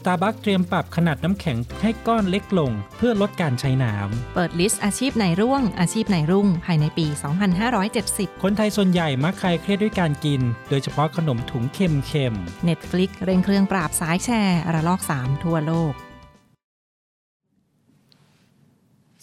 Starbucks เตรียมปรับขนาดน้ำแข็งให้ก้อนเล็กลง เพื่อลดการใช้น้เปิดลิสต์อาชีพไหนร่วง อาชีพไหนรุ่ง ภายในปี 2570ำคนไทยส่วนใหญ่มักคลายเครียดด้วยการกิน โดยเฉพาะขนมถุงเค็ม Netflix เร่งเครื่องปราบสายแชร์ระลอก 3 ทั่วโลก ๆ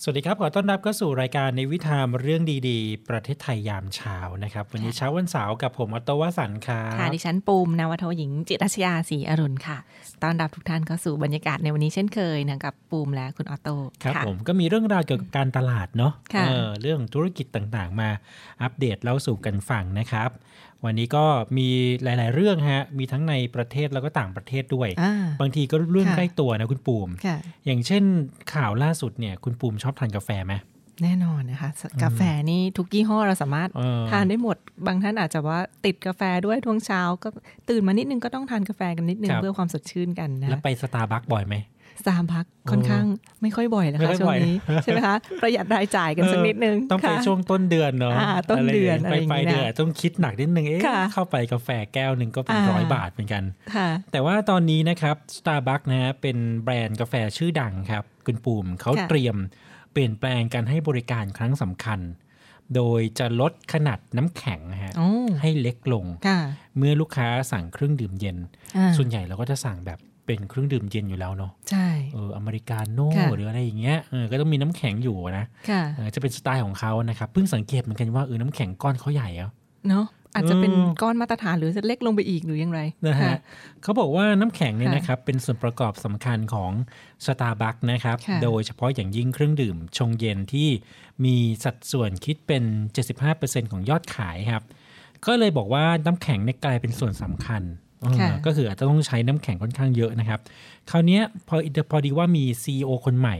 สวัสดีครับ ขอต้อนรับเข้าสู่รายการในวิธามเรื่องดีๆ ประเทศไทยยามเช้านะครับ วันนี้เช้าวันเสาร์กับผมออตโตวสันต์ครัค่ะบดิฉันปูมนาวโทหญิง จิตรชยาศรีอรุณค่ะต้อนรับทุกท่านเข้าสู่บรรยากาศในวันนี้เช่นเคยนะกับปูมและคุณออโต้ครับะผมก็มีเรื่องราวเกี่ยวกับการตลาดเนาะค่ะเออเรื่องธุรกิจต่างๆ มาอัปเดตเล่าสู่กันฟังนะครับ วันนี้ก็มีหลาย ๆ เรื่องฮะ มีทั้งในประเทศแล้วก็ต่างประเทศด้วยอ่าบางทีก็เรื่องค่ะใกล้ตัวนะคุณปูมค่ะอย่างเช่นข่าวล่าสุดเนี่ยคุณปูมชอบทานกาแฟไหมแน่นอนนะคะ กาแฟนี่ทุกยี่ห้อเราสามารถเออทานได้หมด บางท่านอาจจะว่าติดกาแฟด้วยทุกเช้าก็ตื่นมานิดนึงก็ต้องทานกาแฟกันนิดนึงครับเพื่อความสดชื่นกันนะแล้วไปสตาร์บัคบ่อยไหม สามพักค่อนข้างไม่ค่อยบ่อยนะไม่คะค่อยช่วบ่งอยนี้ใช่ไหมคะประหยัดรายจ่ายกันสักนิดนึงเออต้องไปค่ะช่วงต้นเดือนเนาะอ่าต้นเดือนไปอะไรอย่างไปงี้นะเดือนต้องคิดหนักนิดนึงเอ๊ะค่ะเข้าไปกาแฟแก้วหนึ่งก็เป็นอ่าร้อยบาทเหมือนกันค่ะแต่ว่าตอนนี้นะครับ Starbucks นะฮะเป็นแบรนด์กาแฟชื่อดังครับคุณปูมเขาค่ะเตรียมเปลี่ยนแปลงการให้บริการครั้งสำคัญโดยจะลดขนาดน้ำแข็งนะฮะโอ้ให้เล็กลงค่ะเมื่อลูกค้าสั่งเครื่องดื่มเย็นอ่าส่วนใหญ่เราก็จะสั่งแบบ เป็นเครื่องดื่มเย็นอยู่แล้วเนาะใช่เอออเมริกาโน่ค่ะหรืออะไรอย่างเงี้ยเออก็ต้องมีน้ำแข็งอยู่นะค่ะเออจะเป็นสไตล์ของเขานะครับเพิ่งสังเกตเหมือนกันว่าเออน้ำแข็งก้อนเขาใหญ่อะเนาะอาจจะเป็นเออก้อนมาตรฐานหรือจะเล็กลงไปอีกหรือยังไรนะค่ฮะเขาบอกว่าน้ำแข็งเนี่ยค่ะนะครับเป็นส่วนประกอบสำคัญของ Starbucks นะครับค่ะโดยเฉพาะอย่างยิ่งเครื่องดื่มชงเย็นที่มีสัดส่วนคิดเป็น 75%ของยอดขายครับ ก็เลยบอกว่าน้ำแข็งเนี่ยกลายเป็นส่วนสำคัญเออค่ะ ก็คืออาจจะต้องใช้น้ำแข็งค่อนข้างเยอะนะครับ คราวเนี้ยพอพอดีว่ามี CEO คนใหม่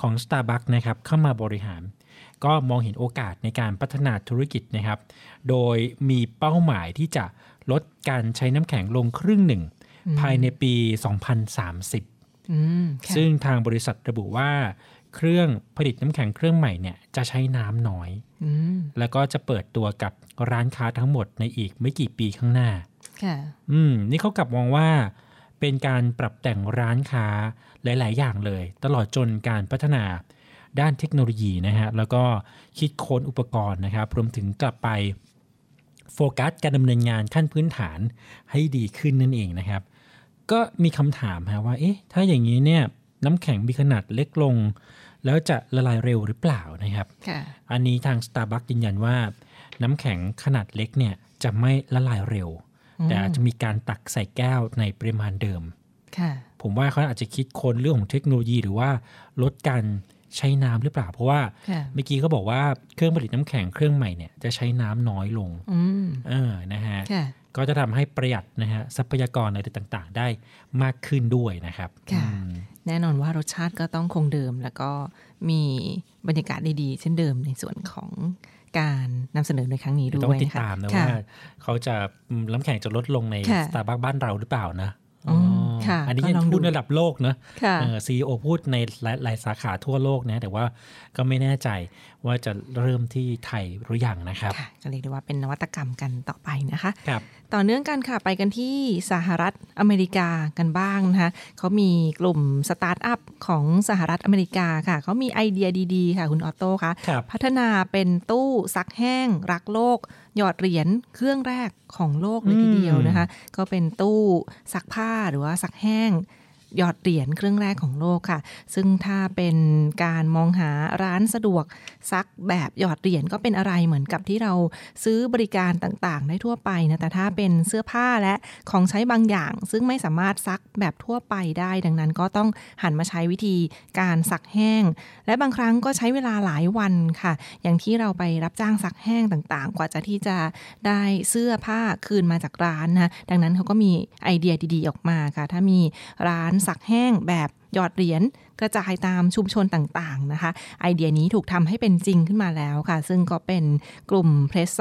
ของ Starbucks นะครับเข้ามาบริหาร ก็มองเห็นโอกาสในการพัฒนาธุรกิจนะครับ โดยมีเป้าหมายที่จะลดการใช้น้ำแข็งลงครึ่งหนึ่ง ภายในปี 2030อืมค่ะซึ่งทางบริษัทระบุว่าเครื่องผลิตน้ำแข็งเครื่องใหม่เนี่ยจะใช้น้ำน้อยอืมแล้วก็จะเปิดตัวกับร้านค้าทั้งหมดในอีกไม่กี่ปีข้างหน้า ค่ะ อืม นี่เขากลับมองว่า เป็นการปรับแต่งร้านค้าหลาย ๆ อย่างเลย ตลอดจนการพัฒนาด้านเทคโนโลยีนะฮะ แล้วก็คิดค้นอุปกรณ์นะครับ รวมถึงกลับไปโฟกัสการดำเนินงานขั้นพื้นฐานให้ดีขึ้นนั่นเองนะครับ ก็มีคำถามฮะว่า เอ๊ะ ถ้าอย่างนี้เนี่ยน้ำแข็งมีขนาดเล็กลง แล้วจะละลายเร็วหรือเปล่านะครับค่ะอันนี้ทาง Starbucks ยืนยันว่า น้ำแข็งขนาดเล็กเนี่ยจะไม่ละลายเร็ว แต่อาจจะมีการตักใส่แก้วในปริมาณเดิมค่ะผมว่าเขาอาจจะคิดค้นเรื่องของเทคโนโลยีหรือว่าลดการใช้น้ำหรือเปล่า เพราะว่าค่ะเมื่อกี้เขาบอกว่าเครื่องผลิตน้ำแข็งเครื่องใหม่เนี่ยจะใช้น้ำน้อยลงอืมเออนะฮะค่ะก็จะทำให้ประหยัดนะฮะทรัพยากรอะไรต่างๆ ได้มากขึ้นด้วยนะครับค่ะอืมแน่นอนว่ารสชาติก็ต้องคงเดิมแล้วก็มีบรรยากาศดีๆ เช่นเดิมในส่วนของ การนำเสนอในครั้งนี้ด้ต้อวยงติดนะคะตามนะค่ะว่าเขาจะอืมน้ำแข็งจะลดลงในค่ะสตาร์บัคบ้านเราหรือเปล่านะอ๋อค่ะ อันนี้ก็ยังลองดูพูดระดับโลกนะค่ะซีอีโอพูดในหลายหลายสาขาทั่วโลกนะ แต่ว่าก็ไม่แน่ใจว่าจะเริ่มที่ไทยหรือยังนะครับค่ะก็เรียกได้ว่าเป็นนวัตกรรมกันต่อไปนะคะครับต่อเนื่องกันค่ะไปกันที่สหรัฐอเมริกากันบ้างนะคะเขามีกลุ่มสตาร์ทอัพของสหรัฐอเมริกาค่ะเขามีไอเดียดีๆ ค่ะคุณออโต้คะครับพัฒนาเป็นตู้ซักแห้งรักโลก หยอดเหรียญเครื่องแรกของโลกเลยทีเดียวนะคะ ก็เป็นตู้ซักผ้าหรือว่าซักแห้ง หยอดเหรียญเครื่องแรกของโลกค่ะ ซึ่งถ้าเป็นการมองหาร้านสะดวกซักแบบหยอดเหรียญก็เป็นอะไรเหมือนกับที่เราซื้อบริการต่างๆ ได้ทั่วไปนะแต่ถ้าเป็นเสื้อผ้าและของใช้บางอย่าง ซึ่งไม่สามารถซักแบบทั่วไปได้ ดังนั้นก็ต้องหันมาใช้วิธีการซักแห้ง และบางครั้งก็ใช้เวลาหลายวันค่ะ อย่างที่เราไปรับจ้างซักแห้งต่างๆ กว่าจะที่จะได้เสื้อผ้าคืนมาจากร้านนะดังนั้นเขาก็มีไอเดียดีๆออกมาค่ะ ถ้ามีร้านซักแห้งแบบหยอดเหรียญกระจายตามชุมชนต่างๆนะคะ ไอเดียนี้ถูกทำให้เป็นจริงขึ้นมาแล้วค่ะ ซึ่งก็เป็นกลุ่ม Presso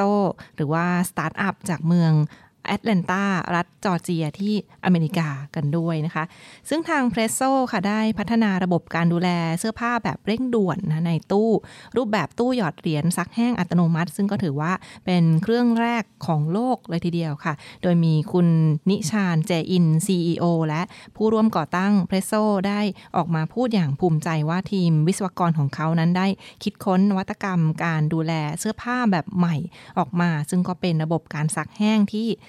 หรือว่าสตาร์ทอัพจากเมือง แอตแลนตารัฐจอร์เจียที่อเมริกากันด้วยนะคะ ซึ่งทาง Presso ค่ะได้พัฒนาระบบการดูแลเสื้อผ้าแบบเร่งด่วนนะในตู้ รูปแบบตู้หยอดเหรียญซักแห้งอัตโนมัติ ซึ่งก็ถือว่าเป็นเครื่องแรกของโลกเลยทีเดียวค่ะ โดยมีคุณนิชานเจอิน CEO และผู้ร่วมก่อตั้งเพรสโซได้ออกมาพูดอย่างภูมิใจว่าทีมวิศวกรของเขานั้นได้คิดค้นนวัตกรรมการดูแลเสื้อผ้าแบบใหม่ออกมา ซึ่งก็เป็นระบบการซักแห้งที่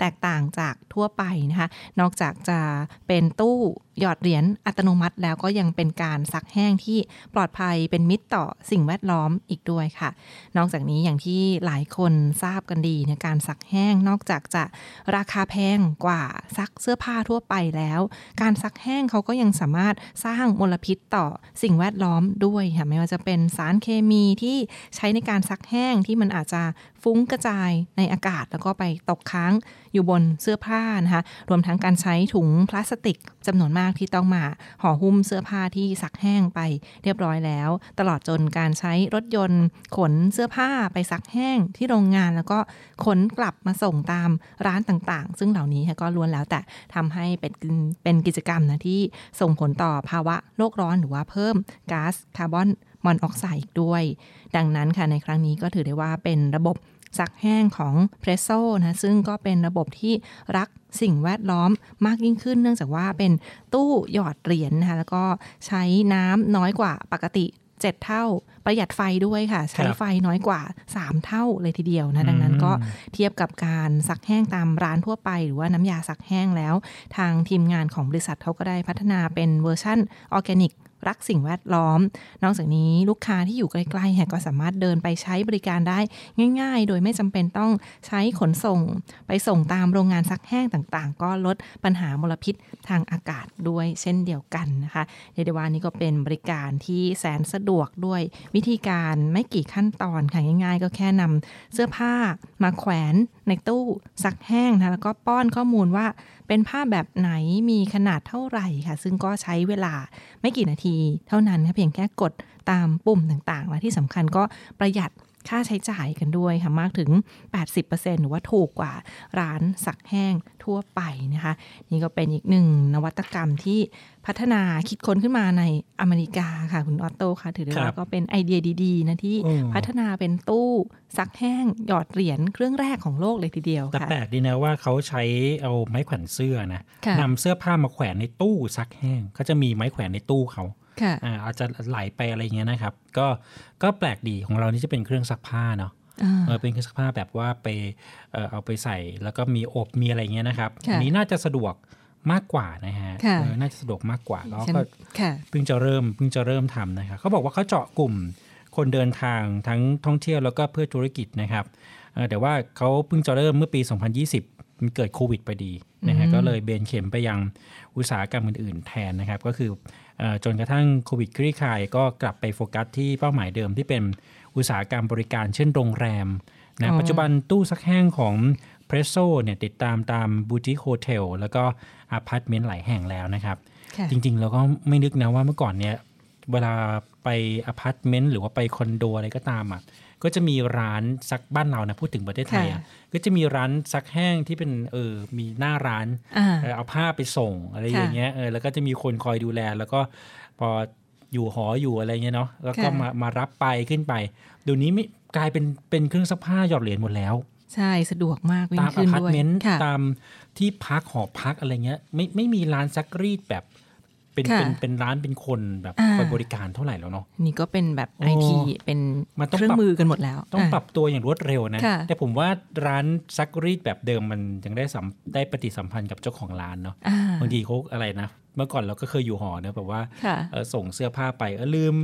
แตกต่างจากทั่วไปนะคะ นอกจากจะเป็นตู้หยอดเหรียญอัตโนมัติแล้วก็ยังเป็นการซักแห้งที่ปลอดภัยเป็นมิตรต่อสิ่งแวดล้อมอีกด้วยค่ะ นอกจากนี้อย่างที่หลายคนทราบกันดีในการซักแห้ง นอกจากจะราคาแพงกว่าซักเสื้อผ้าทั่วไปแล้ว การซักแห้งเขาก็ยังสามารถสร้างมลพิษต่อสิ่งแวดล้อมด้วยค่ะไม่ว่าจะเป็นสารเคมีที่ใช้ในการซักแห้งที่มันอาจจะฟุ้งกระจายในอากาศแล้วก็ไปตกค้าง อยู่บนเสื้อผ้านะคะรวมทั้งการใช้ถุงพลาสติกจำนวนมากที่ต้องมาห่อหุ้มเสื้อผ้าที่ซักแห้งไปเรียบร้อยแล้ว ตลอดจนการใช้รถยนต์ ขนเสื้อผ้าไปซักแห้งที่โรงงาน แล้วก็ขนกลับมาส่งตามร้านต่างๆ ซึ่งเหล่านี้ก็ล้วนแล้วแต่ทำให้เป็นเป็นกิจกรรมนะที่ส่งผลต่อภาวะโลกร้อนหรือว่าเพิ่มก๊าซคาร์บอนมอนอกไซด์อีกด้วย ดังนั้นค่ะในครั้งนี้ก็ถือได้ว่าเป็นระบบ ซักแห้งของเพรสโซนะซึ่งก็เป็นระบบที่รักสิ่งแวดล้อมมากยิ่งขึ้น เนื่องจากว่าเป็นตู้หยอดเหรียญนะคะแล้วก็ใช้น้ำน้อยกว่าปกติ 7 เท่าประหยัดไฟด้วยค่ะ ใช้ไฟน้อยกว่า 3 เท่าเลยทีเดียวนะ ดังนั้นก็เทียบกับการซักแห้งตามร้านทั่วไป หรือว่าน้ำยาซักแห้งแล้ว ทางทีมงานของบริษัทเขาก็ได้พัฒนาเป็นเวอร์ชั่นออร์แกนิก รักสิ่งแวดล้อม นอกจากนี้ลูกค้าที่อยู่ใกล้ๆก็สามารถเดินไปใช้บริการได้ง่าย ๆ โดยไม่จำเป็นต้องใช้ขนส่ง ไปส่งตามโรงงานซักแห้งต่างๆ ก็ลดปัญหามลพิษทางอากาศด้วยเช่นเดียวกันนะคะเรียกได้ว่านี่ก็เป็นบริการที่แสนสะดวกด้วยวิธีการไม่กี่ขั้นตอนค่ะง่าย ๆ ก็แค่นำเสื้อผ้ามาแขวน ในตู้ซักแห้งนะแล้วก็ป้อนข้อมูลว่าเป็นผ้าแบบไหนมีขนาดเท่าไหร่ค่ะ ซึ่งก็ใช้เวลาไม่กี่นาทีเท่านั้นค่ะเพียงแค่กดตามปุ่มต่างๆ และที่สำคัญก็ประหยัด ค่าใช้จ่ายกันด้วยค่ะมากถึง 80%หรือว่าถูกกว่าร้านซักแห้งทั่วไปนะคะ นี่ก็เป็นอีกหนึ่งนวัตกรรมที่พัฒนาคิดค้นขึ้นมาในอเมริกาค่ะ คุณออตโต้ค่ะ ถือได้ว่าก็เป็นไอเดียดีๆนะที่พัฒนาเป็นตู้ซักแห้งหยอดเหรียญเครื่องแรกของโลกเลยทีเดียวแต่ค่ะแปลกดีนะว่าเขาใช้เอาไม้แขวนเสื้อนะนำเสื้อผ้ามาแขวนในตู้ซักแห้งเขาจะมีไม้แขวนในตู้เขาค่ะ อ่าอาจจะไหลไปอะไรเงี้ยนะครับ ก็ก็แปลกดีของเรานี่จะเป็นเครื่องซักผ้าเนาะอ่าเออเป็นเครื่องซักผ้าแบบว่าไปเออเอาไปใส่แล้วก็มีอบมีอะไรเงี้ยนะครับค่ะอันนี้น่าจะสะดวกมากกว่านะฮะค่ะเออน่าจะสะดวกมากกว่าแล้วฉันก็ค่ะเพิ่งจะเริ่มเพิ่งจะเริ่มทำนะครับเขาบอกว่าเขาเจาะกลุ่มคนเดินทางทั้งท่องเที่ยวแล้วก็เพื่อธุรกิจนะครับเออแต่ว่าเขาเพิ่งจะเริ่มเมื่อปี 2020มันเกิดโควิดพอดีนะฮะก็เลยเบนเข็มไปยังอุตสาหกรรมอื่นๆแทนนะครับ ก็คือเอ่อ จนกระทั่งโควิดคลี่คลายก็กลับไปโฟกัสที่เป้าหมายเดิมที่เป็นอุตสาหกรรมบริการเช่นโรงแรมนะอ๋อปัจจุบันตู้ซักแห้งของ Presso เนี่ยติดตามตาม boutique hotel แล้วก็อพาร์ตเมนต์หลายแห่งแล้วนะครับค่ะจริงๆ เราก็ไม่นึกนะว่าเมื่อก่อนเนี่ยเวลาไปอพาร์ตเมนต์หรือว่าไปคอนโดอะไรก็ตามอะ ก็จะมีร้านซักบ้านเรานะพูดถึงประเทศไทยอะก็จะมีร้านซักแห้งที่เป็นเออมีหน้าร้านอ่าเออเอาผ้าไปส่งอะไรอย่างเงี้ยเออแล้วก็จะมีคนคอยดูแล แล้วก็พออยู่หออยู่อะไรเงี้ยเนาะแล้วก็ค่ะมามารับไปขึ้นไปเดี๋ยวนี้ไม่กลายเป็นเป็นเครื่องซักผ้าหยอดเหรียญหมดแล้ว ใช่สะดวกมากวิ่งขึ้นด้วยตามอพาร์ตเมนต์ค่ะตามที่พักหอพักอะไรเงี้ยไม่ไม่มีร้านซักรีดแบบ เป็นค่ะเป็นเป็นร้านเป็นคนแบบอ่าคอยบริการเท่าไหร่แล้วเนาะนี่ก็เป็นแบบโอ้ไอทีเป็นมันต้องเครื่อปรังบมือกันหมดแล้ว ต้องะปรับตัวอย่างรวดเร็วนะค่ะแต่ผมว่าร้านซักรีดแบบเดิมมันยังได้สัมได้ปฏิสัมพันธ์กับเจ้าของร้านเนาะอ่าบางทีเขาอะไรนะเมื่อก่อนเราก็เคยอยู่หอเนอะแบบว่าค่ะเออส่งเสื้อผ้าไปเออลืม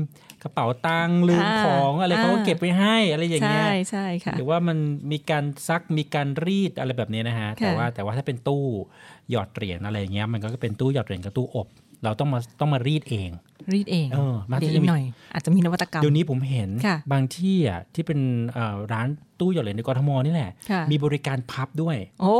กระเป๋าตังค์ลืมอ่าของอะไรเขาก็อ่าเก็บไว้ให้อะไรอย่างเงี้ใช่ยใช่ค่ะหรือว่ามันมีการซักมีการรีดอะไรแบบนี้นะฮะแต่ค่ะว่าแต่ว่าถ้าเป็นตู้หยอดเหรียญอะไรอย่างเงี้ยมันก็เป็นตู้หยอดเหรียญกับตู้อบ เราต้องมาต้องมารีดเอง รีดเองเออมาเดี๋ยวที่อีจะมีกหน่อย อาจจะมีนวัตกรรมเดี๋ยวนี้ผมเห็นค่ะบางที่อะที่เป็นเอ่อร้านตู้หยอดเหรียญในกรทมนี่แหละค่ะมีบริการพับด้วย โอ้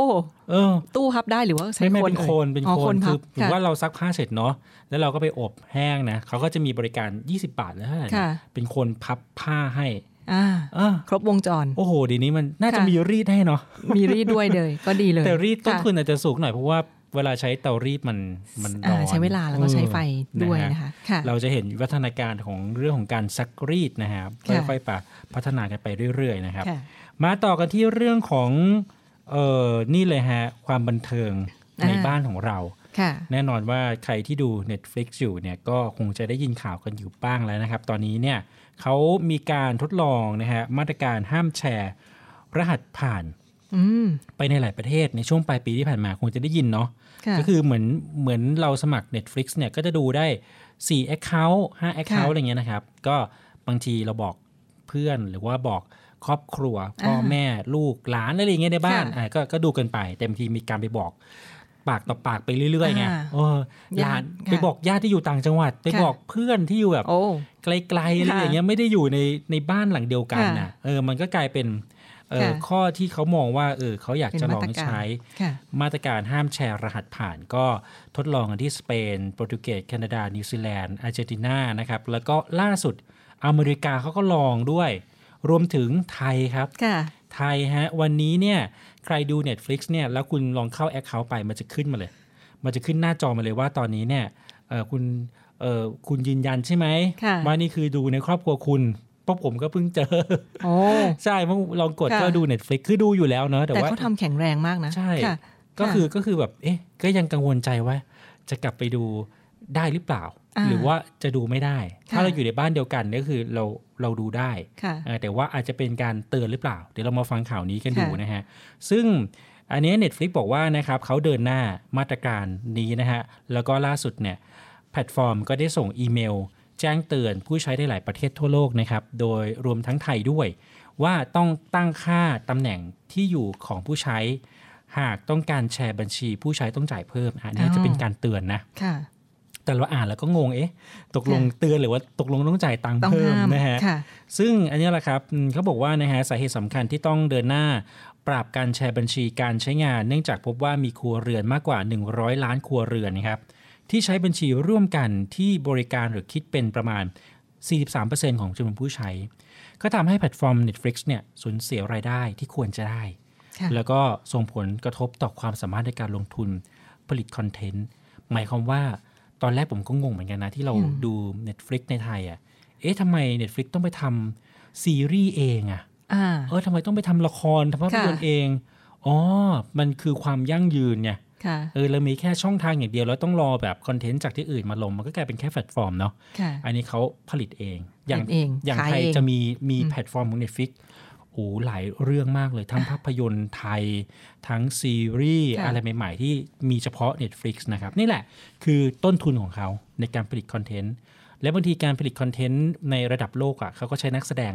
เออ ตู้พับได้หรือว่าใช้ไม่ไม่คนเป็นโคนอ่ยเป็นอ๋อโคนพัคืบอถือค่ะว่าเราซักผ้าเสร็จเนาะแล้วเราก็ไปอบแห้งนะเขาก็จะมีบริการ 20 บาทแล้วค่ะเป็นคนพับผ้าให้อ่าอะครบวงจร โอ้โหดีนี้มันน่าจะค่ะมีรีดให้เนาะมีรีดด้วยเลย ก็ดีเลย แต่รีดต้นค่ะทุนอาจจะสูงหน่อยเพราะว่า เเวลาใช้เตารีดมันมันอ่าร้อนใช้เวลาแล้วก็ใช้ไฟเออด้วยฮนะคะค่ะเราจะเห็นวัฒนาการของเรื่องของการซักรีดนะครับค่ะค่อยๆปะพัฒนากันไปเรื่อยๆนะครับค่ะมาต่อกันที่เรื่องของเออนี่เลยฮะความบันเทิงในอ่าบ้านของเราค่ะแน่นอนว่าใครที่ดู Netflix อยู่เนี่ยก็คงจะได้ยินข่าวกันอยู่บ้างแล้วนะครับ ตอนนี้เนี่ยเขามีการทดลองนะฮะมาตรการห้ามแชร์ รหัสผ่านอืมไปในหลายประเทศในช่วงปลายปีที่ผ่านมาคงจะได้ยินเนาะค่ะ ก็คือเหมือนเหมือนเราสมัคร Netflix เนี่ยก็จะดูได้ 4 Account 5 Account ค่ะอะไรเงี้ยนะครับ ก็บางทีเราบอกเพื่อนหรือว่าบอกครอบครัวพ่ออ่าแม่ลูกหลานอะไรอย่างเงี้ยในบ้านค่ะอะก็ก็ดูกันไปแต่บางทีมีการไปบอกปากต่อปากไปเรื่อยๆไงอ่าเออหลานญาติค่ะไปบอกญาติที่อยู่ต่างจังหวัด ไปค่ะบอกเพื่อนที่อยู่แบบโอ้ไกลๆอะไรค่ะอย่างเงี้ยไม่ได้อยู่ในในบ้านหลังเดียวกันค่ะนะเออมันก็กลายเป็นเออค่ะ ข้อที่เขามองว่าเออเขาอยากเป็นจะลองมาตรการใช้ค่ะมาตรการห้ามแชร์รหัสผ่านก็ทดลองกันที่สเปน โปรตุเกสแคนาดา นิวซีแลนด์อาร์เจนตินานะครับ แล้วก็ล่าสุดอเมริกาเขาก็ลองด้วย รวมถึงไทยครับค่ะไทยฮะ วันนี้เนี่ยใครดู Netflix เนี่ยแล้วคุณลองเข้า Account ไปมันจะขึ้นมาเลย มันจะขึ้นหน้าจอมาเลยว่าตอนนี้เนี่ยเออคุณเออคุณยืนยันใช่ไหมค่ะว่านี่คือดูในครอบครัวคุณเพราะผมก็เพิ่งเจอโอ้ใช่เมื่อลองกดค่ะก็ดู Netflix คือดูอยู่แล้วเนอะแต่แต่ว่าเขาทำแข็งแรงมากนะ ใช่ค่ะก็คือก็คือแบบ เอ๊ะ ก็ยังกังวลใจว่า จะกลับไปดูได้หรือเปล่าอ่าหรือว่าจะดูไม่ได้ ถ้าค่ะเราอยู่ในบ้านเดียวกันก็คือเราเราดูได้ค่ะเออแต่ว่าอาจจะเป็นการเตือนหรือเปล่า เดี๋ยวเรามาฟังข่าวนี้กันดูค่ะนะฮะ ซึ่งอันนี้ Netflix บอกว่านะครับเขาเดินหน้ามาตรการนี้นะฮะ แล้วก็ล่าสุดเนี่ยแพลตฟอร์มก็ได้ส่งอีเมล แจ้งเตือนผู้ใช้ได้หลายประเทศทั่วโลกนะครับ โดยรวมทั้งไทยด้วย ว่าต้องตั้งค่าตำแหน่งที่อยู่ของผู้ใช้ หากต้องการแชร์บัญชี ผู้ใช้ต้องจ่ายเพิ่มอันนี้อ๋อจะเป็นการเตือนนะค่ะแต่เราอ่านแล้วก็งงเอ๊ะตกลงค่ะเตือนหรือว่าตกลงต้องจ่ายตังค์ต้องเพิ่มห้ามนะฮะค่ะซึ่งอันนี้แหละครับอืมเขาบอกว่านะฮะสาเหตุสำคัญที่ต้องเดินหน้า ปราบการแชร์บัญชีการใช้งาน เนื่องจากพบว่ามีครัวเรือนมากกว่า 100 ล้านครัวเรือนนะครับ ที่ใช้บัญชีร่วมกันที่บริการหรือคิดเป็นประมาณ 43%ของจำนวนผู้ใช้ ก็ทำให้แพลตฟอร์ม Netflix เนี่ยสูญเสียรายได้ที่ควรจะได้ค่ะแล้วก็ส่งผลกระทบต่อความสามารถในการลงทุนผลิตคอนเทนต์ หมายความว่าตอนแรกผมก็งงเหมือนกันนะ ที่เราอืมดู Netflix ในไทยอะ เอ๊ะทำไม Netflix ต้องไปทำซีรีส์เองอะอ่าเออทำไมต้องไปทำละครทำภาพยนตร์ค่ะเอง อ๋อ มันคือความยั่งยืนเนี่ยค่ะ เออเรามีแค่ช่องทางอย่างเดียวแล้วต้องรอแบบคอนเทนต์จากที่อื่นมาลง มันก็กลายเป็นแค่แพลตฟอร์มเนาะค่ะอันนี้เขาผลิตเอง อย่างผลิตเองอย่างขายไทยเองจะมีมีอืมแพลตฟอร์มของ Netflix โอ้หลายเรื่องมากเลยทั้งภาพยนตร์ไทย ทั้งซีรีส์ค่ะอะไรใหม่ ๆ ที่มีเฉพาะ Netflix นะครับ นี่แหละคือต้นทุนของเขาในการผลิตคอนเทนต์และบางทีการผลิตคอนเทนต์ในระดับโลกอะเขาก็ใช้นักแสดง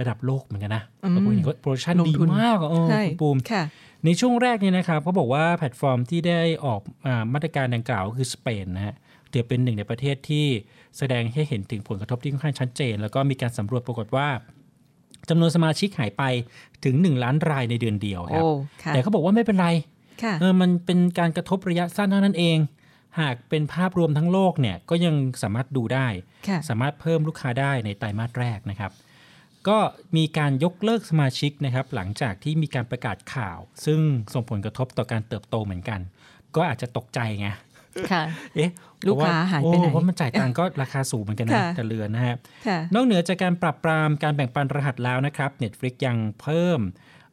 ระดับโลกเหมือนกันนะอืมแล้วพวกนี้ก็ production ลงทุนดีมากอะเออใช่คุณปูมค่ะในช่วงแรกเนี่ยนะครับเขาบอกว่าแพลตฟอร์มที่ได้ออกอามาตรการดังกล่าวก็คือสเปนนะฮะถือเป็นหนึ่งในประเทศที่แสดงให้เห็นถึงผลกระทบที่ค่อนข้างชัดเจน แล้วก็มีการสำรวจปรากฏว่าจำนวนสมาชิกหายไปถึง 1 ล้านรายในเดือนเดียวครับโอ้ค่ะแต่เขาบอกว่าไม่เป็นไรค่ะเออมันเป็นการกระทบระยะสั้นเท่านั้นเอง หากเป็นภาพรวมทั้งโลกเนี่ยก็ยังสามารถดูได้ค่ะสามารถเพิ่มลูกค้าได้ในไตรมาสแรกนะครับ ก็มีการยกเลิกสมาชิกนะครับหลังจากที่มีการประกาศข่าว ซึ่งส่งผลกระทบต่อการเติบโตเหมือนกัน ก็อาจจะตกใจไงค่ะเอ๊ะลูกค้าหายไปไหนโอ้เพราะมันจ่ายตังค์ก็ราคาสูงเหมือนกันนะค่ะแต่เรือนนะฮะค่ะนอกเหนือจากการปรับปรามการแบ่งปันรหัสแล้วนะครับ Netflix ยังเพิ่ม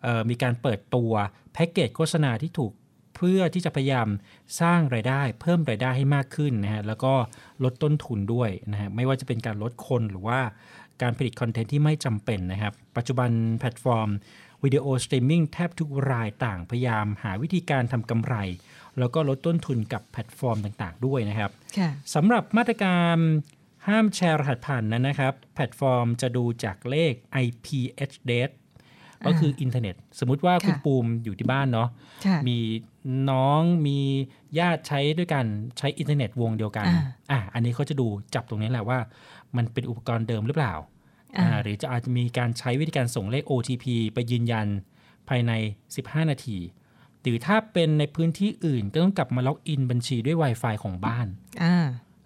เอ่อมีการเปิดตัวแพ็กเกจโฆษณาที่ถูกเพื่อที่จะพยายามสร้างรายได้ เพิ่มรายได้ให้มากขึ้นนะฮะแล้วก็ลดต้นทุนด้วยนะฮะไม่ว่าจะเป็นการลดคนหรือว่า การผลิตคอนเทนต์ที่ไม่จำเป็นนะครับ ปัจจุบันแพลตฟอร์มวิดีโอสตรีมมิ่งแทบทุกรายต่างพยายามหาวิธีการทำกำไร แล้วก็ลดต้นทุนกับแพลตฟอร์มต่างๆ ด้วยนะครับค่ะสำหรับมาตรการห้ามแชร์รหัสผ่านนั้นนะครับ แพลตฟอร์มจะดูจากเลข IP address ก็คืออินเทอร์เน็ต สมมุติว่าคุณค่ะปูมอยู่ที่บ้านเนาะค่ะมีน้องมีญาติใช้ด้วยกันใช้อินเทอร์เน็ตวงเดียวกันอ่าอะอันนี้เขาจะดูจับตรงนี้แหละว่า มันเป็นอุปกรณ์เดิมหรือเปล่าอ่าอ่าหรือจะอาจจะมีการใช้วิธีการส่งเลข OTP ไปยืนยันภายใน 15 นาที หรือถ้าเป็นในพื้นที่อื่นก็ต้องกลับมา login บัญชีด้วย Wi-Fi ของบ้านอ่า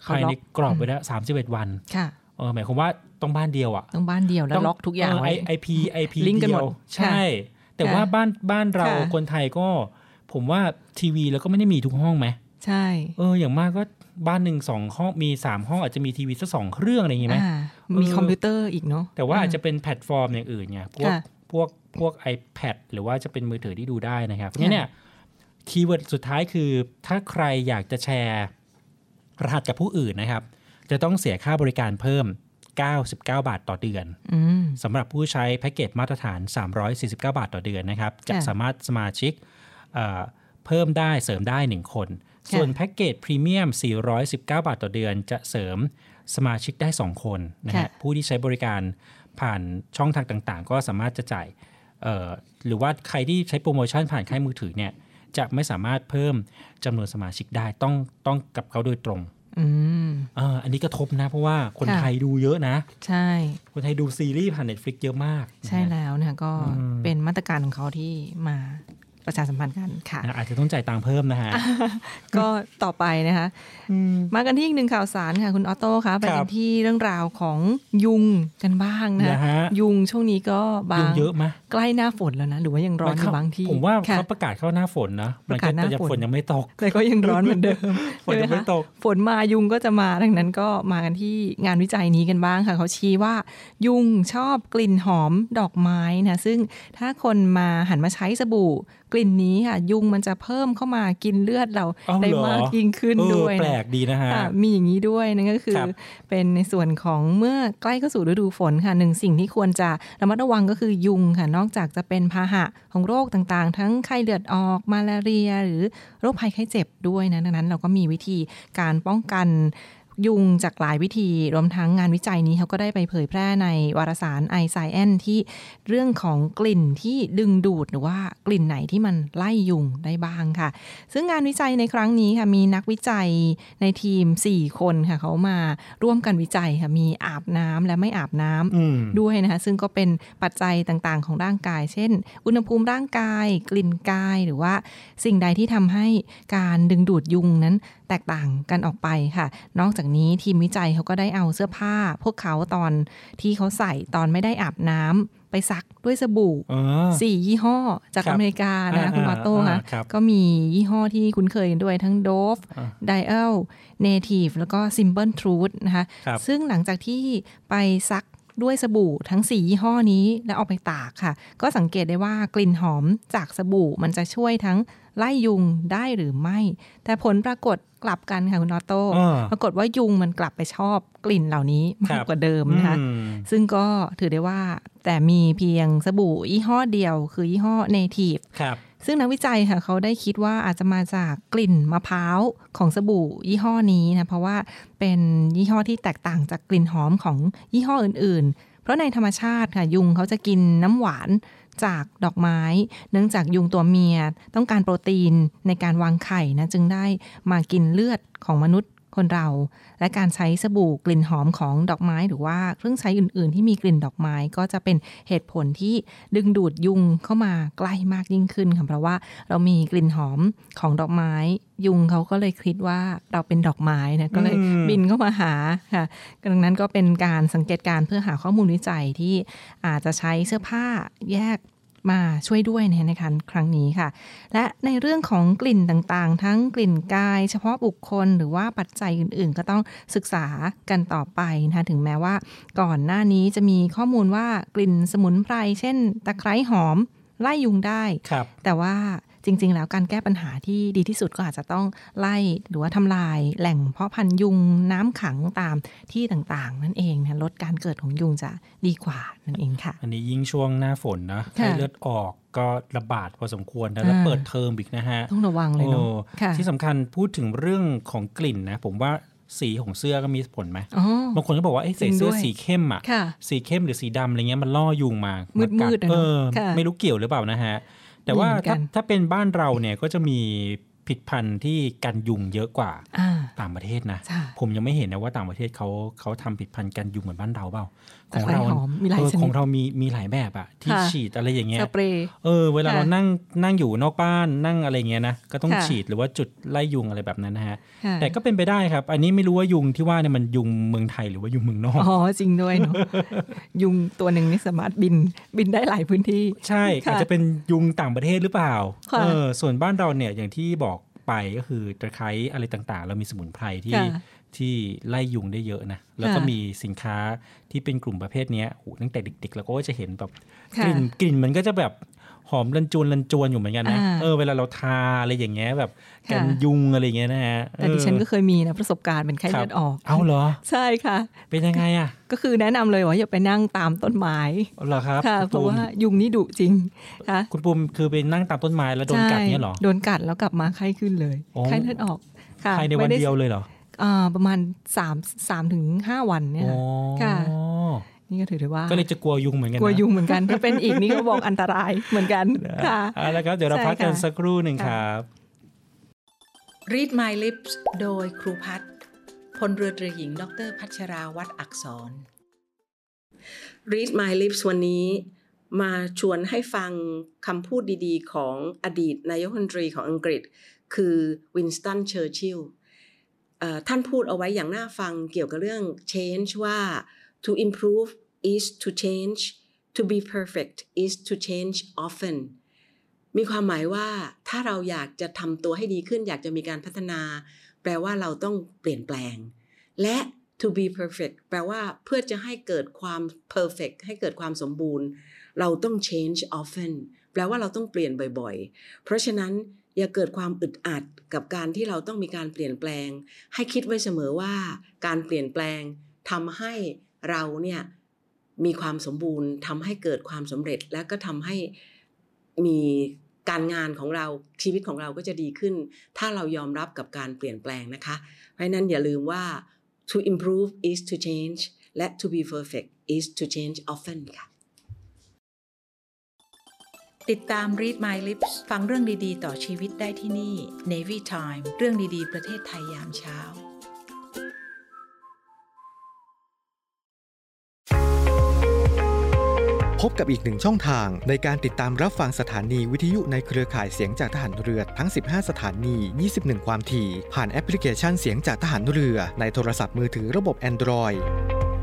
เขภายในล็อกรอบไปแล้ว31วันค่ะเอ อหมายความว่าต้องบ้านเดียวอะต้องบ้านเดียวแล้วล็อกทุกอย่างไว้ IP IP link กันหมดใช่ แต่ค่ะว่าบ้านบ้านเราค่ะคนไทยก็ ผมว่าทีวีแล้วก็ไม่ได้มีทุกห้องไหมใช่ เออ อย่างมากก็บ้านหนึ่งสองห้องมีสามห้องอาจจะมีทีวีสักสองเครื่องอะไรอย่างงี้ไหมอ่ามีเออคอมพิวเตอร์อีกเนาะแต่ว่าอาจจะเป็นแพลตฟอร์มอย่างอื่นไงพวกค่ะพวกพวก iPad หรือว่าจะเป็นมือถือที่ดูได้นะครับเพราะฉะนั้นเนี่ย keyword สุดท้ายคือ ถ้าใครอยากจะแชร์รหัสกับผู้อื่นนะครับ จะต้องเสียค่าบริการเพิ่ม 99 บาทต่อเดือนอืมสำหรับผู้ใช้แพ็กเกจมาตรฐาน 349 บาทต่อเดือนนะครับ จะค่ะสามารถสมาชิกเอ่อเพิ่มได้เสริมได้ 1 คน ส่วนแพ็กเกจพรีเมียม 419 บาทต่อเดือน จะเสริมสมาชิกได้ 2 คนนะฮะค่ะผู้ที่ใช้บริการผ่านช่องทางต่างๆ ก็สามารถจะจ่ายเอ่อหรือว่าใครที่ใช้โปรโมชั่นผ่านค่ายมือถือเนี่ยจะไม่สามารถเพิ่มจำนวนสมาชิกได้ต้องต้องกับเขาโดยตรง อืมเอออันนี้กระทบนะ เพราะว่าคนค่ะไทยดูเยอะนะ ใช่ คนไทยดูซีรีส์ผ่าน Netflix เยอะมากนะฮะใช่แล้วนะคะก็อืมเป็นมาตรการของเขาที่มา ประชาสัมพันธ์กันค่ะนะอาจจะต้องจ่ายตังค์เพิ่มนะฮะ ก็ต่อไปนะคะมากันที่อีกหนึ่งข่าวสารค่ะ คุณออโต้คะไปครักันบที่เรื่องราวของยุงกันบ้างนะนะฮะยุงช่วงนี้ก็บายุงงเยอะไหมใกล้หน้าฝนแล้วนะ หรือว่ายังร้อนอยู่บางที่ผมว่าค่ะเขาประกาศเข้าหน้าฝนนะประกาศหน้าแต่จะฝนฝนยังไม่ตกแต่ก็ยังร้อนเหมือนเดิมฝนยังไม่ใช่หคะตกฝนมายุงก็จะมาดังนั้นก็มากันที่งานวิจัยนี้กันบ้างค่ะเขาชี้ว่า ยุงชอบกลิ่นหอมดอกไม้นะซึ่งถ้าคนมาหันมาใช้สบู่กลิ่นนี้ค่ะ ยุงมันจะเพิ่มเข้ามากินเลือดเราอ้าวได้เหรอมากยิ่งขึ้นเออด้วยแปลนะกดีนะฮะค่ะมีอย่างนี้ด้วยนั่นก็คือครับเป็นในส่วนของเมื่อใกล้เข้าสู่ฤดูฝนค่ะหนึ่งสิ่งที่ควรจะระมัดระวังก็คือยุงค่ะนอกจากจะเป็นพาหะของโรคต่างๆ ทั้งไข้เลือดออกมาลาเรีย หรือโรคภัยไข้เจ็บด้วยนะดังนั้นเราก็มีวิธีการป้องกัน ยุงจากหลายวิธี รวมทั้งงานวิจัยนี้เขาก็ได้ไปเผยแพร่ในวารสาร i s c i e n ที่เรื่องของกลิ่นที่ดึงดูดหรือว่ากลิ่นไหนที่มันไล่ยุงได้บ้างค่ะ ซึ่งงานวิจัยในครั้งนี้ค่ะมีนักวิจัยในทีม 4 คนค่ะเขามาร่วมกันวิจัยค่ะมีอาบน้ำและไม่อาบน้ำอืมด้วยนะคะซึ่งก็เป็นปัจจัยต่างๆ ของร่างกาย เช่น อุณหภูมิร่างกาย กลิ่นกายหรือว่าสิ่งใดที่ทำให้การดึงดูดยุงนั้นแตกต่างกันออกไปค่ะ นอกจากนี้ทีมวิจัยเขาก็ได้เอาเสื้อผ้า พวกเขาตอนที่เขาใส่ตอนไม่ได้อาบน้ำไปซักด้วยสบู่เออสี่ยี่ห้อจากครับอเมริกานะคะอ่าคุณมาโต้อ่าค่ะครับก็มียี่ห้อที่คุ้นเคยกันด้วยทั้ง Dove อ่า Dial Native แล้วก็ Simple Truth นะคะครับซึ่งหลังจากที่ไปซัก ด้วยสบู่ทั้ง 4 ยี่ห้อนี้แล้วเอาไปตากค่ะ ก็สังเกตได้ว่ากลิ่นหอมจากสบู่มันจะช่วยทั้งไล่ยุงได้หรือไม่ แต่ผลปรากฏกลับกันค่ะคุณออโต้อ่าปรากฏว่ายุงมันกลับไปชอบกลิ่นเหล่านี้มาครักบกว่าเดิมนะคะอืมซึ่งก็ถือได้ว่าแต่มีเพียงสบู่ยี่ห้อเดียว คือยี่ห้อ Native ครับ ซึ่งนักวิจัยค่ะเขาได้คิดว่าอาจจะมาจากกลิ่นมะพร้าวของสบู่ยี่ห้อนี้นะเพราะว่าเป็นยี่ห้อที่แตกต่างจากกลิ่นหอมของยี่ห้ออื่น ๆ เพราะในธรรมชาติค่ะยุงเขาจะกินน้ำหวานจากดอกไม้ เนื่องจากยุงตัวเมียต้องการโปรตีนในการวางไข่นะจึงได้มากินเลือดของมนุษย์ คนเรา และการใช้สบู่กลิ่นหอมของดอกไม้ หรือว่าเครื่องใช้อื่น ๆ ที่มีกลิ่นดอกไม้ก็จะเป็นเหตุผลที่ดึงดูดยุงเข้ามาใกล้มากยิ่งขึ้นค่ะเพราะว่าเรามีกลิ่นหอมของดอกไม้ ยุงเขาก็เลยคิดว่าเราเป็นดอกไม้นะก็เลยอืมบินเข้ามาหาค่ะดังนั้นก็เป็นการสังเกตการณ์เพื่อหาข้อมูลวิจัยที่อาจจะใช้เสื้อผ้าแยก มาช่วยด้วยในในการครั้งนี้ค่ะ และในเรื่องของกลิ่นต่างๆ ทั้งกลิ่นกาย เฉพาะบุคคลหรือว่าปัจจัยอื่นๆ ก็ต้องศึกษากันต่อไปนะคะถึงแม้ว่า ก่อนหน้านี้จะมีข้อมูลว่ากลิ่นสมุนไพรเช่น ตะไคร้หอมไล่ยุงได้ครับแต่ว่า จริง ๆ แล้วการแก้ปัญหาที่ดีที่สุดก็อาจจะต้องไล่หรือว่าทำลายแหล่งเพาะพันธุ์ยุงน้ำขังตามที่ต่างๆ นั่นเองนะลดการเกิดของยุงจะดีกว่านั่นเองค่ะ อันนี้ยิ่งช่วงหน้าฝนนะค่ะไข้เลือดออกก็ระบาดพอสมควรนะแล้วอ่าเปิดเทอมอีกนะฮะต้องระวังเลยเนาะโอ้ค่ะที่สำคัญพูดถึงเรื่องของกลิ่นนะ ผมว่าสีของเสื้อก็มีผลไหมอ๋อบางคนก็บอกว่าเอ้ยใส่จริงเสื้อด้วยสีเข้มอะค่ะ สีเข้มหรือสีดำอะไรเงี้ยมันล่อยุงมามืากัดๆอะเนอะเออค่ะไม่รู้เกี่ยวหรือเปล่านะฮะ แต่ว่ามีเหมือนกัถ้านถ้าเป็นบ้านเราเนี่ยก็จะมีผลิดพันธุ์ที่กันยุงเยอะกว่าอ่าต่างประเทศนะใช่ผมยังไม่เห็นนะว่าต่างประเทศเขาเขาทำผลิดพันธุ์กันยุงเหมือนบ้านเราเปล่า ตะไคร้หอมมีหลายเออชนิดของเรามีมีหลายแบบอะที่ค่ะฉีดอะไรอย่างเงี้ยสเปรย์เออเวลาค่ะเรานั่งนั่งอยู่นอกบ้านนั่งอะไรเงี้ยนะก็ต้องค่ะฉีดหรือว่าจุดไล่ยุงอะไรแบบนั้นนะฮะค่ะแต่ก็เป็นไปได้ครับ อันนี้ไม่รู้ว่ายุงที่ว่าเนี่ยมันยุงเมืองไทยหรือว่ายุงเมืองนอกอ๋อจริงด้วยเนาะยุงตัวหนึ่งนี่สามารถบินบินได้หลายพื้นที่ ใช่ค่ะอาจจะเป็นยุงต่างประเทศหรือเปล่าค่ะเออส่วนบ้านเราเนี่ยอย่างที่บอกไปก็คือตะไคร้อะไรต่างๆ เรามีสมุนไพรที่ค่ะ ที่ไล่ยุงได้เยอะนะ แล้วก็ค่ะมีสินค้าที่เป็นกลุ่มประเภทเนี้ยโหตั้งแต่เด็กๆเราก็จะเห็นแบบกค่ะลิ่นกลิ่นมันก็จะแบบหอมรันจวนรันจวนอยู่เหมือนกันนะอ่าเออเวลาเราทาอะไรอย่างเงี้ยแบบกันค่ะยุงอะไรอย่างเงี้ยนะฮะแต่ดิฉันก็เอเคยมีนะประสบการณ์เป็นไข้อครัเลือดออกเอาเหรอ ใช่ค่ะ เป็นยังไงอะ ก็คือแนะนำเลยว่าอย่าไปนั่งตามต้นไม้เหรอครับค่ะคุณเพราะปุ่มว่ายุงนี่ดุจริงค่ะคุณปุ่มคือไปนั่งตามต้นไม้แล้วโดนกัดเนี่ยเหรอใช่โดนกัดแล้วกลับมาไข้ขึ้นเลยโอ้ไข้เลือดออกค่ะภายในวันไม่ไเดียวเลยเหรออ่า ประมาณสามสามถึงห้าวันเนี่ยอ๋อค่ะนี่ก็ถือได้ว่าก็เลยจะกลัวยุงเหมือนกันกลัวนะยุงเหมือนกันถ้าเป็นอีกนี่ก็บอกอันตรายเหมือนกันค่ะเอาละครับเดี๋ยวเราใช่พักกันค่ะสักครู่หนึ่งครับ Read My Lips โดยครูพัฒน์พลเรือตรีหญิง ดรพัชราวัดอักษร Read My Lips วันนี้มาชวนให้ฟังคำพูดดีๆ ของอดีตนายกรัฐมนตรีของอังกฤษ คือวินสตันเชอร์ชิลล์ ท่านพูดเอาไว้อย่างน่าฟังเกี่ยวกับเรื่อง change ว่า to improve is to change to be perfect is to change often มีความหมายว่าถ้าเราอยากจะทำตัวให้ดีขึ้น อยากจะมีการพัฒนา แปลว่าเราต้องเปลี่ยนแปลง และ to be perfect แปลว่าเพื่อจะให้เกิดความ perfect ให้เกิดความสมบูรณ์ เราต้อง change often แปลว่าเราต้องเปลี่ยนบ่อยๆ เพราะฉะนั้น อย่าเกิดความอึดอัดกับการที่เราต้องมีการเปลี่ยนแปลง ให้คิดไว้เสมอว่า การเปลี่ยนแปลงทำให้เราเนี่ยมีความสมบูรณ์ทำให้เกิดความสำเร็จ และก็ทำให้มีการงานของเราชีวิตของเราก็จะดีขึ้น ถ้าเรายอมรับกับการเปลี่ยนแปลงนะคะ เพราะฉะนั้นอย่าลืมว่า to improve is to change และ to be perfect is to change often ค่ะ ติดตาม Read My Lips ฟังเรื่องดีๆ ต่อชีวิตได้ที่นี่ Navy Time เรื่องดีๆ ประเทศไทยยามเช้า พบกับอีกหนึ่งช่องทางในการติดตามรับฟังสถานีวิทยุในเครือข่ายเสียงจากทหารเรือทั้ง 15 สถานี 21 ความถี่ ผ่านแอปพลิเคชันเสียงจากทหารเรือในโทรศัพท์มือถือระบบ Android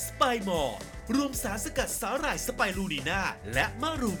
สไปมอร์รวมสารสกัดสาหร่ายสไปรูนีนาและมะรุม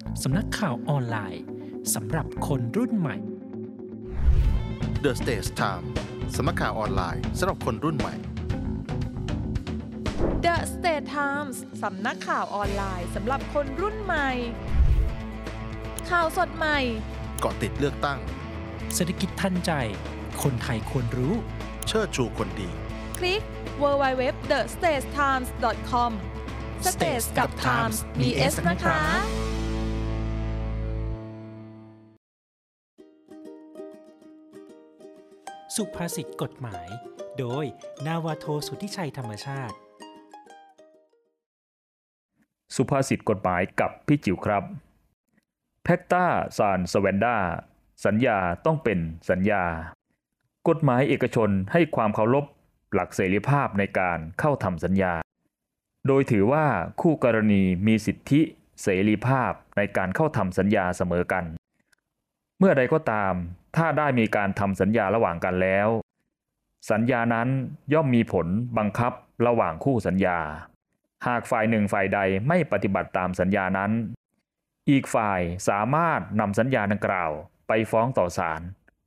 สำนักข่าวออนไลน์สำหรับคนรุ่นใหม่ The Stage Time สำนักข่าวออนไลน์สำหรับคนรุ่นใหม่ The State Times สำนักข่าวออนไลน์สำหรับคนรุ่นใหม่ ข่าวสดใหม่เกาะติดเลือกตั้ง เศรษฐกิจทันใจ คนไทยควรรู้ เชิดชูคนดี คลิก www.thestagetimes.com Stage กับ Times มี S นะคะ สุภาษิตกฎหมาย โดย นาวาโทสุทธิชัยธรรมชาติ สุภาษิตกฎหมายกับพี่จิ๋วครับ แพคตาซานสแวนดาสัญญาต้องเป็นสัญญา กฎหมายเอกชนให้ความเคารพหลักเสรีภาพในการเข้าทำสัญญา โดยถือว่าคู่กรณีมีสิทธิเสรีภาพในการเข้าทำสัญญาเสมอกัน เมื่อใดก็ตาม ถ้าได้มีการทำสัญญาระหว่างกันแล้ว สัญญานั้นย่อมมีผลบังคับระหว่างคู่สัญญา หากฝ่ายหนึ่งฝ่ายใดไม่ปฏิบัติตามสัญญานั้น อีกฝ่ายสามารถนำสัญญาดังกล่าวไปฟ้องต่อศาล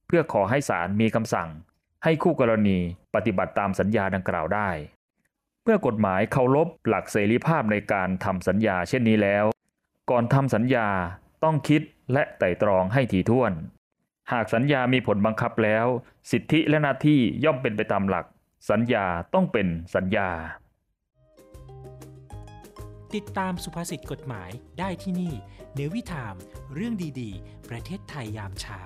เพื่อขอให้ศาลมีคำสั่ง ให้คู่กรณีปฏิบัติตามสัญญาดังกล่าวได้ เมื่อกฎหมายเคารพหลักเสรีภาพในการทำสัญญาเช่นนี้แล้ว ก่อนทำสัญญาต้องคิดและไตร่ตรองให้ถี่ถ้วน หากสัญญามีผลบังคับแล้ว สิทธิและหน้าที่ย่อมเป็นไปตามหลัก สัญญาต้องเป็นสัญญา ติดตามสุภาษิตกฎหมายได้ที่นี่ เนวิทาม เรื่องดีๆ ประเทศไทยยามเช้า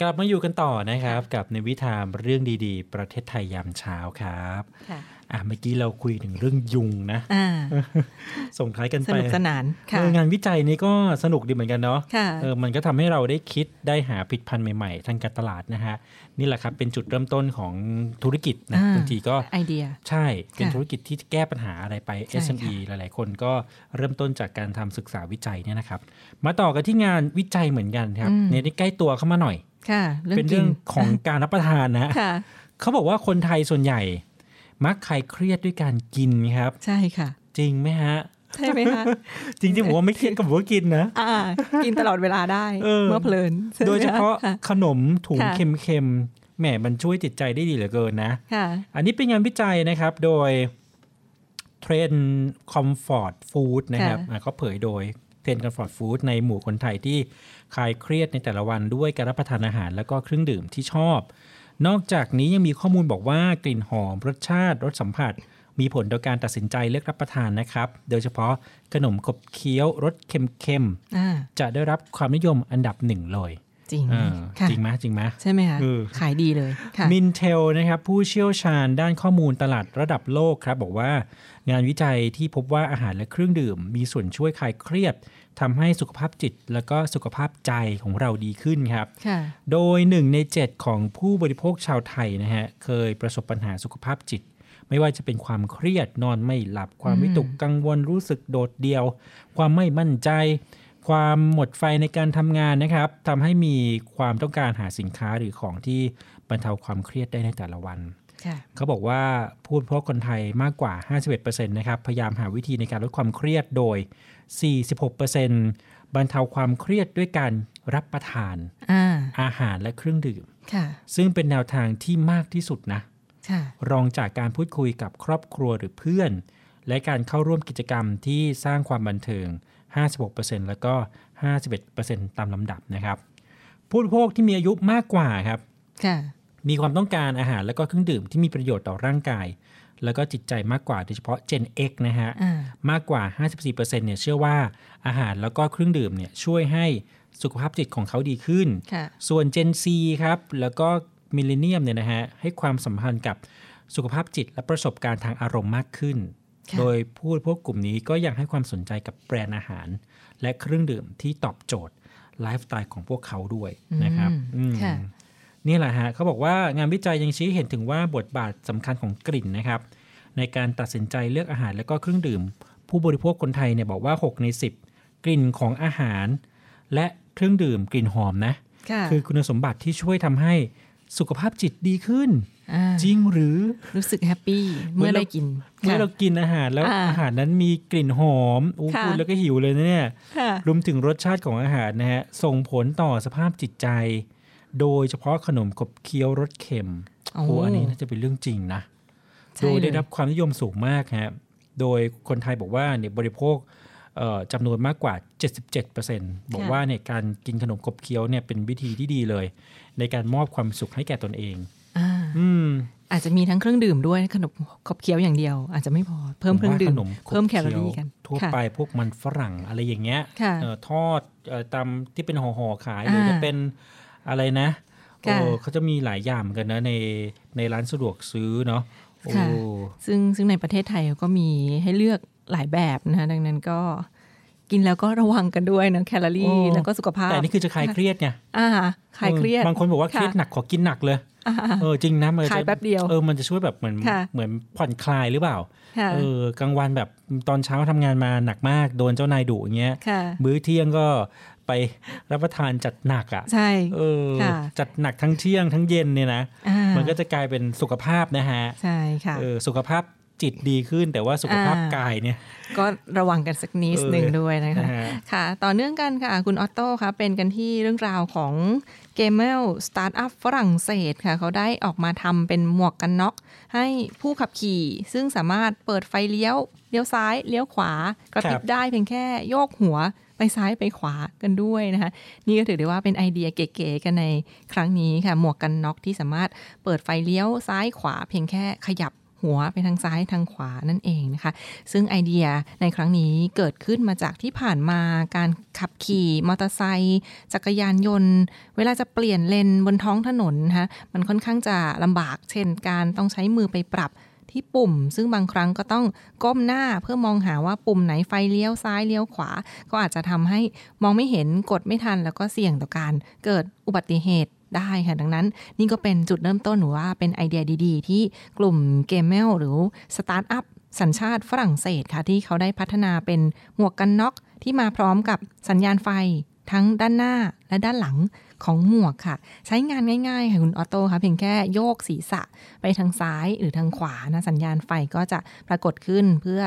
กลับมาอยู่กันต่อนะครับ กับในวิธามเรื่องดีๆ ประเทศไทยยามเช้าครับค่ะ อะเมื่อกี้เราคุยถึงเรื่องยุงนะอ่าส่งท้ายกันสไปนุกสนานค่ะเอองานวิจัยนี้ก็สนุกดีเหมือนกันเนาะค่ะเออมันก็ทำให้เราได้คิดได้หาผลิตภัณฑ์ใหม่ๆ ทางการตลาดนะฮะ นี่แหละครับเป็นจุดเริ่มต้นของธุรกิจนะอ่าบางทีก็ไอเดียใช่เป็นค่ะธุรกิจที่แก้ปัญหาอะไรไปใช่ SME หลายๆ คนก็เริ่มต้นจากการทำศึกษาวิจัยเนี่ยนะครับ มาต่อกันที่งานวิจัยเหมือนกันครับอืมเนี่ยที่ใกล้ตัวเข้ามาหน่อยค่ะเป็นเรื่องกินของการรับประทานนะค่ะเขาบอกว่าคนไทยส่วนใหญ่ มักคลายเครียดด้วยการกินครับ ใช่ค่ะ จริงไหมฮะใช่ไหมคะจริงๆผมว่าไม่เครียดกับผมว่ากินนะอ่า กินตลอดเวลาได้เออเมื่อเพลินใช่ไหมโดยเฉพาะค่ขนมถุงค่ะเค็มๆแหมมันช่วยจิตใจได้ดีเหลือเกินนะค่ะอันนี้เป็นงานวิจัยนะครับโดย trend comfort food นะครับค่ะอะเขาเผยโดย trend comfort food ในหมู่คนไทยที่คลายเครียดในแต่ละวันด้วยการรับประทานอาหาร แล้วก็เครื่องดื่มที่ชอบ นอกจากนี้ยังมีข้อมูลบอกว่ากลิ่นหอมรสชาติรสสัมผัส มีผลต่อการตัดสินใจเลือกรับประทานนะครับ โดยเฉพาะขนมขบเคี้ยวรสเค็มอ่าๆจะได้รับความนิยมอันดับหนึ่งเลยจริงอ่าค่ะจริงไหมจริงไหมใช่ไหมคะเออขายดีเลยค่ะมินเทลนะครับผู้เชี่ยวชาญด้านข้อมูลตลาดระดับโลกครับ บอกว่างานวิจัยที่พบว่าอาหารและเครื่องดื่ม มีส่วนช่วยคลายเครียด ทำให้สุขภาพจิตและก็สุขภาพใจของเราดีขึ้นครับค่ะโดยหนึ่งใน 7 ของผู้บริโภคชาวไทยนะฮะเคยประสบปัญหาสุขภาพจิต ไม่ว่าจะเป็นความเครียดนอนไม่หลับ ความวิตกกังวลรู้สึกโดดเดี่ยว ความไม่มั่นใจ ความหมดไฟในการทำงานนะครับทำให้มีความต้องการหาสินค้าหรือของที่บรรเทาความเครียดได้ในแต่ละวันค่ะเขาบอกว่าผู้บริโภคคนไทยมากกว่า 51%นะครับพยายามหาวิธีในการลดความเครียดโดย 46%บรรเทาความเครียดด้วยการรับประทานอ่าอาหารและเครื่องดื่มค่ะซึ่งเป็นแนวทางที่มากที่สุดนะค่ะรองจากการพูดคุยกับครอบครัวหรือเพื่อน และการเข้าร่วมกิจกรรมที่สร้างความบันเทิง 56%แล้วก็ 51%ตามลำดับนะครับ ผู้บริโภคที่มีอายุมากกว่าครับค่ะมีความต้องการอาหารและก็เครื่องดื่มที่มีประโยชน์ต่อร่างกาย แล้วก็จิตใจมากกว่าโดยเฉพาะ Gen X นะฮะอ่ามากกว่า 54%เนี่ยเชื่อว่าอาหารแล้วก็เครื่องดื่มเนี่ยช่วยให้สุขภาพจิตของเขาดีขึ้นค่ะส่วน Gen Z ครับ แล้วก็ millennial เนี่ยนะฮะ ให้ความสัมพันธ์กับสุขภาพจิตและประสบการณ์ทางอารมณ์มากขึ้นค่ะโดยผู้บริโภคกลุ่มนี้ก็ยังให้ความสนใจกับแบรนด์อาหาร และเครื่องดื่มที่ตอบโจทย์ไลฟ์สไตล์ของพวกเขาด้วยนะครับอืมอืมค่ะ นี่แหละฮะเขาบอกว่างานวิจัยยังชี้ให้เห็นถึงว่าบทบาทสำคัญของกลิ่นนะครับ ในการตัดสินใจเลือกอาหารและก็เครื่องดื่ม ผู้บริโภคคนไทยเนี่ยบอกว่า 6 ใน 10 กลิ่นของอาหาร และเครื่องดื่มกลิ่นหอมนะค่ะคือคุณสมบัติที่ช่วยทำให้สุขภาพจิตดีขึ้นอ่าจริงหรือรู้สึกแฮปปี้เมื่อได้กิน เมื่อเรากินอาหารแล้วอ่าอาหารนั้นมีกลิ่นหอมอู้ค่ะพูดแล้วก็หิวเลยนะเนี่ยค่ะรวมถึงรสชาติของอาหารนะฮะส่งผลต่อสภาพจิตใจ โดยเฉพาะขนมขบเคี้ยวรสเค็มโอ้โอ้อันนี้น่าจะเป็นเรื่องจริงนะใช่โดยได้เลยรับความนิยมสูงมากฮะโดยคนไทยบอกว่าเนี่ยบริโภคเอ่อจำนวนมากกว่า 77%บอกว่าเนี่ยการกินขนมขบเคี้ยวเนี่ยเป็นวิธีที่ดีเลย ในการมอบความสุขให้แก่ตนเองอ่าอืมอาจจะมีทั้งเครื่องดื่มด้วยขนมขบเคี้ยวอย่างเดียว อาจจะไม่พอเพิ่มเครื่องดื่มผว่าขนมขบเพิ่มแคลอรี่เคี้ยวกัน ทั่วค่ะไปพวกมันฝรั่งอะไรอย่างเงี้ยค่ะเอ่อทอดเอ่อตามที่เป็นห่อๆขายหรืออ่าจะเป็น อะไรนะค่ะโอ้เขาจะมีหลายอย่างเหมือนกันนะในในร้านสะดวกซื้อเนาะโอ้ค่ะซึ่งซึ่งในประเทศไทยก็มีให้เลือกหลายแบบนะคะดังนั้นก็กินแล้วก็ระวังกันด้วยนะแคลอรี่โอ้แล้วก็สุขภาพแต่นี่คือจะคลายเครียดไงอ่าคลายเครียดบางคนบอกว่าเครียดะหนักขอกินหนักเลยอ่าเออจริงนะมันจะคลายแป๊บเดียวเออมันจะช่วยแบบเหมือนค่ะเหมือนผ่อนคลายหรือเปล่าค่ะเออกลางวันแบบตอนเช้าทำงานมาหนักมากโดนเจ้านายดุอย่างเงี้ยค่ะมื้อเที่ยงก็ ไปรับประทานจัดหนักอะใช่เออค่ะจัดหนักทั้งเที่ยงทั้งเย็นเนี่ยนะอ่ามัมันก็จะกลายเป็นสุขภาพนะฮะใช่ค่ะเออสุขภาพจิตดีขึ้นแต่ว่าสุขภาพอ่ากายเนี่ย ก็ระวังกันสักนิดเออหนึ่งด้วยนะคะนะฮะค่ะ ต่อเนื่องกันค่ะ คุณออตโต้คะเป็นกันที่เรื่องราวของ เกมเมลสตาร์ทอัพฝรั่งเศสค่ะ เขาได้ออกมาทำเป็นหมวกกันน็อก ให้ผู้ขับขี่ ซึ่งสามารถเปิดไฟเลี้ยว เลี้ยวซ้าย เลี้ยวขวา กระพริบได้เพียงแค่โยกหัวไปซ้ายไปขวากันด้วยนะคะ นี่ก็ถือได้ว่าเป็นไอเดียเก๋ๆกันในครั้งนี้ค่ะ หมวกกันน็อกที่สามารถเปิดไฟเลี้ยวซ้ายขวา เพียงแค่ขยับ หัวไปทางซ้ายทางขวานั่นเองนะคะ ซึ่งไอเดียในครั้งนี้เกิดขึ้นมาจากที่ผ่านมาการขับขี่มอเตอร์ไซค์จักรยานยนต์ เวลาจะเปลี่ยนเลนบนท้องถนนนะคะมันค่อนข้างจะลำบาก เช่นการต้องใช้มือไปปรับที่ปุ่ม ซึ่งบางครั้งก็ต้องก้มหน้าเพื่อมองหาว่าปุ่มไหนไฟเลี้ยวซ้ายเลี้ยวขวา ก็อาจจะทำให้มองไม่เห็นกดไม่ทัน แล้วก็เสี่ยงต่อการเกิดอุบัติเหตุ ได้ค่ะ ดังนั้นนี่ก็เป็นจุดเริ่มต้นหรือว่าเป็นไอเดียดีๆ ที่กลุ่มเกมเมลหรือสตาร์ทอัพสัญชาติฝรั่งเศสค่ะ ที่เขาได้พัฒนาเป็นหมวกกันน็อกที่มาพร้อมกับสัญญาณไฟทั้งด้านหน้าและด้านหลัง ของหมวกค่ะ ใช้งานง่ายๆค่ะคุณออโต้ค่ะเพียงแค่โยกศีรษะไปทางซ้ายหรือทางขวานะสัญญาณไฟก็จะปรากฏขึ้นเพื่อ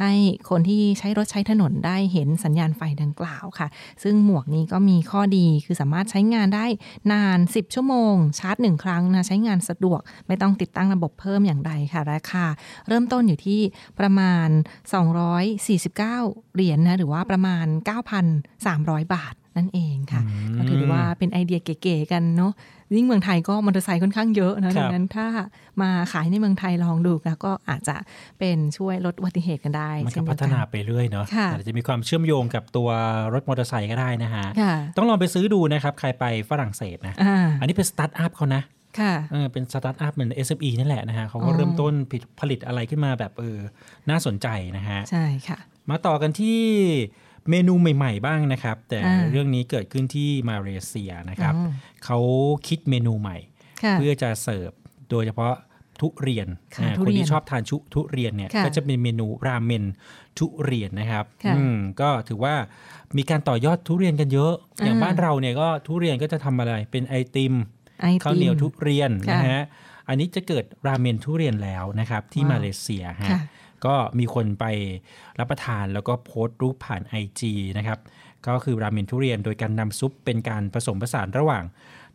ให้คนที่ใช้รถใช้ถนนได้เห็นสัญญาณไฟดังกล่าวค่ะ ซึ่งหมวกนี้ก็มีข้อดีคือสามารถใช้งานได้นาน 10 ชั่วโมง ชาร์จหนึ่งครั้งนะใช้งานสะดวก ไม่ต้องติดตั้งระบบเพิ่มอย่างใดค่ะราคาเริ่มต้นอยู่ที่ประมาณ 249 เหรียญนะหรือว่าประมาณ 9,300 บาท นั่นเองค่ะ ก็ถือว่าเป็นไอเดียเก๋ๆกันเนาะยิ่งเมืองไทยก็มอเตอร์ไซค์ค่อนข้างเยอะนะดังนั้นถ้ามาขายในเมืองไทยลองดูแล้วก็อาจจะเป็นช่วยลดอุบัติเหตุกันได้เช่นเดียวกันมันก็พัฒนาไปเรื่อยเนาะค่ะอาจจะมีความเชื่อมโยงกับตัวรถมอเตอร์ไซค์ก็ได้นะฮะค่ะต้องลองไปซื้อดูนะครับ ใครไปฝรั่งเศสนะอ่าอันนี้เป็นสตาร์ทอัพเขานะค่ะเออเป็นสตาร์ทอัพเหมือน SME นั่นแหละนะฮะเขาก็อ๋อเริ่มต้นผลิตผลิตอะไรขึ้นมาแบบเออน่าสนใจนะฮะ ใช่ค่ะ มาต่อกันที่ เมนูใหม่ๆบ้างนะครับ แต่อ่าเรื่องนี้เกิดขึ้นที่มาเลเซียนะครับอ๋อเขาคิดเมนูใหม่ค่ะเพื่อจะเสิร์ฟโดยเฉพาะทุเรียนค่ะอ่าทุคนเรียนที่ชอบทานชุทุเรียนเนี่ยค่ะก็จะเป็นเมนูราเมนทุเรียนนะครับค่ะอืมก็ถือว่ามีการต่อยอดทุเรียนกันเยอะ อย่างอ่าบ้านเราเนี่ยก็ทุเรียนก็จะทำอะไรเป็นไอติมไอติมข้าวเหนียวทุเรียนค่ะนะฮะอันนี้จะเกิดราเมนทุเรียนแล้วนะครับที่ว้าวมาเลเซียฮะค่ะ ก็มีคนไปรับประทานแล้วก็โพสต์รูปผ่าน IG นะครับ ก็คือราเมนทุเรียนโดยการนำซุปเป็นการผสมผสานระหว่าง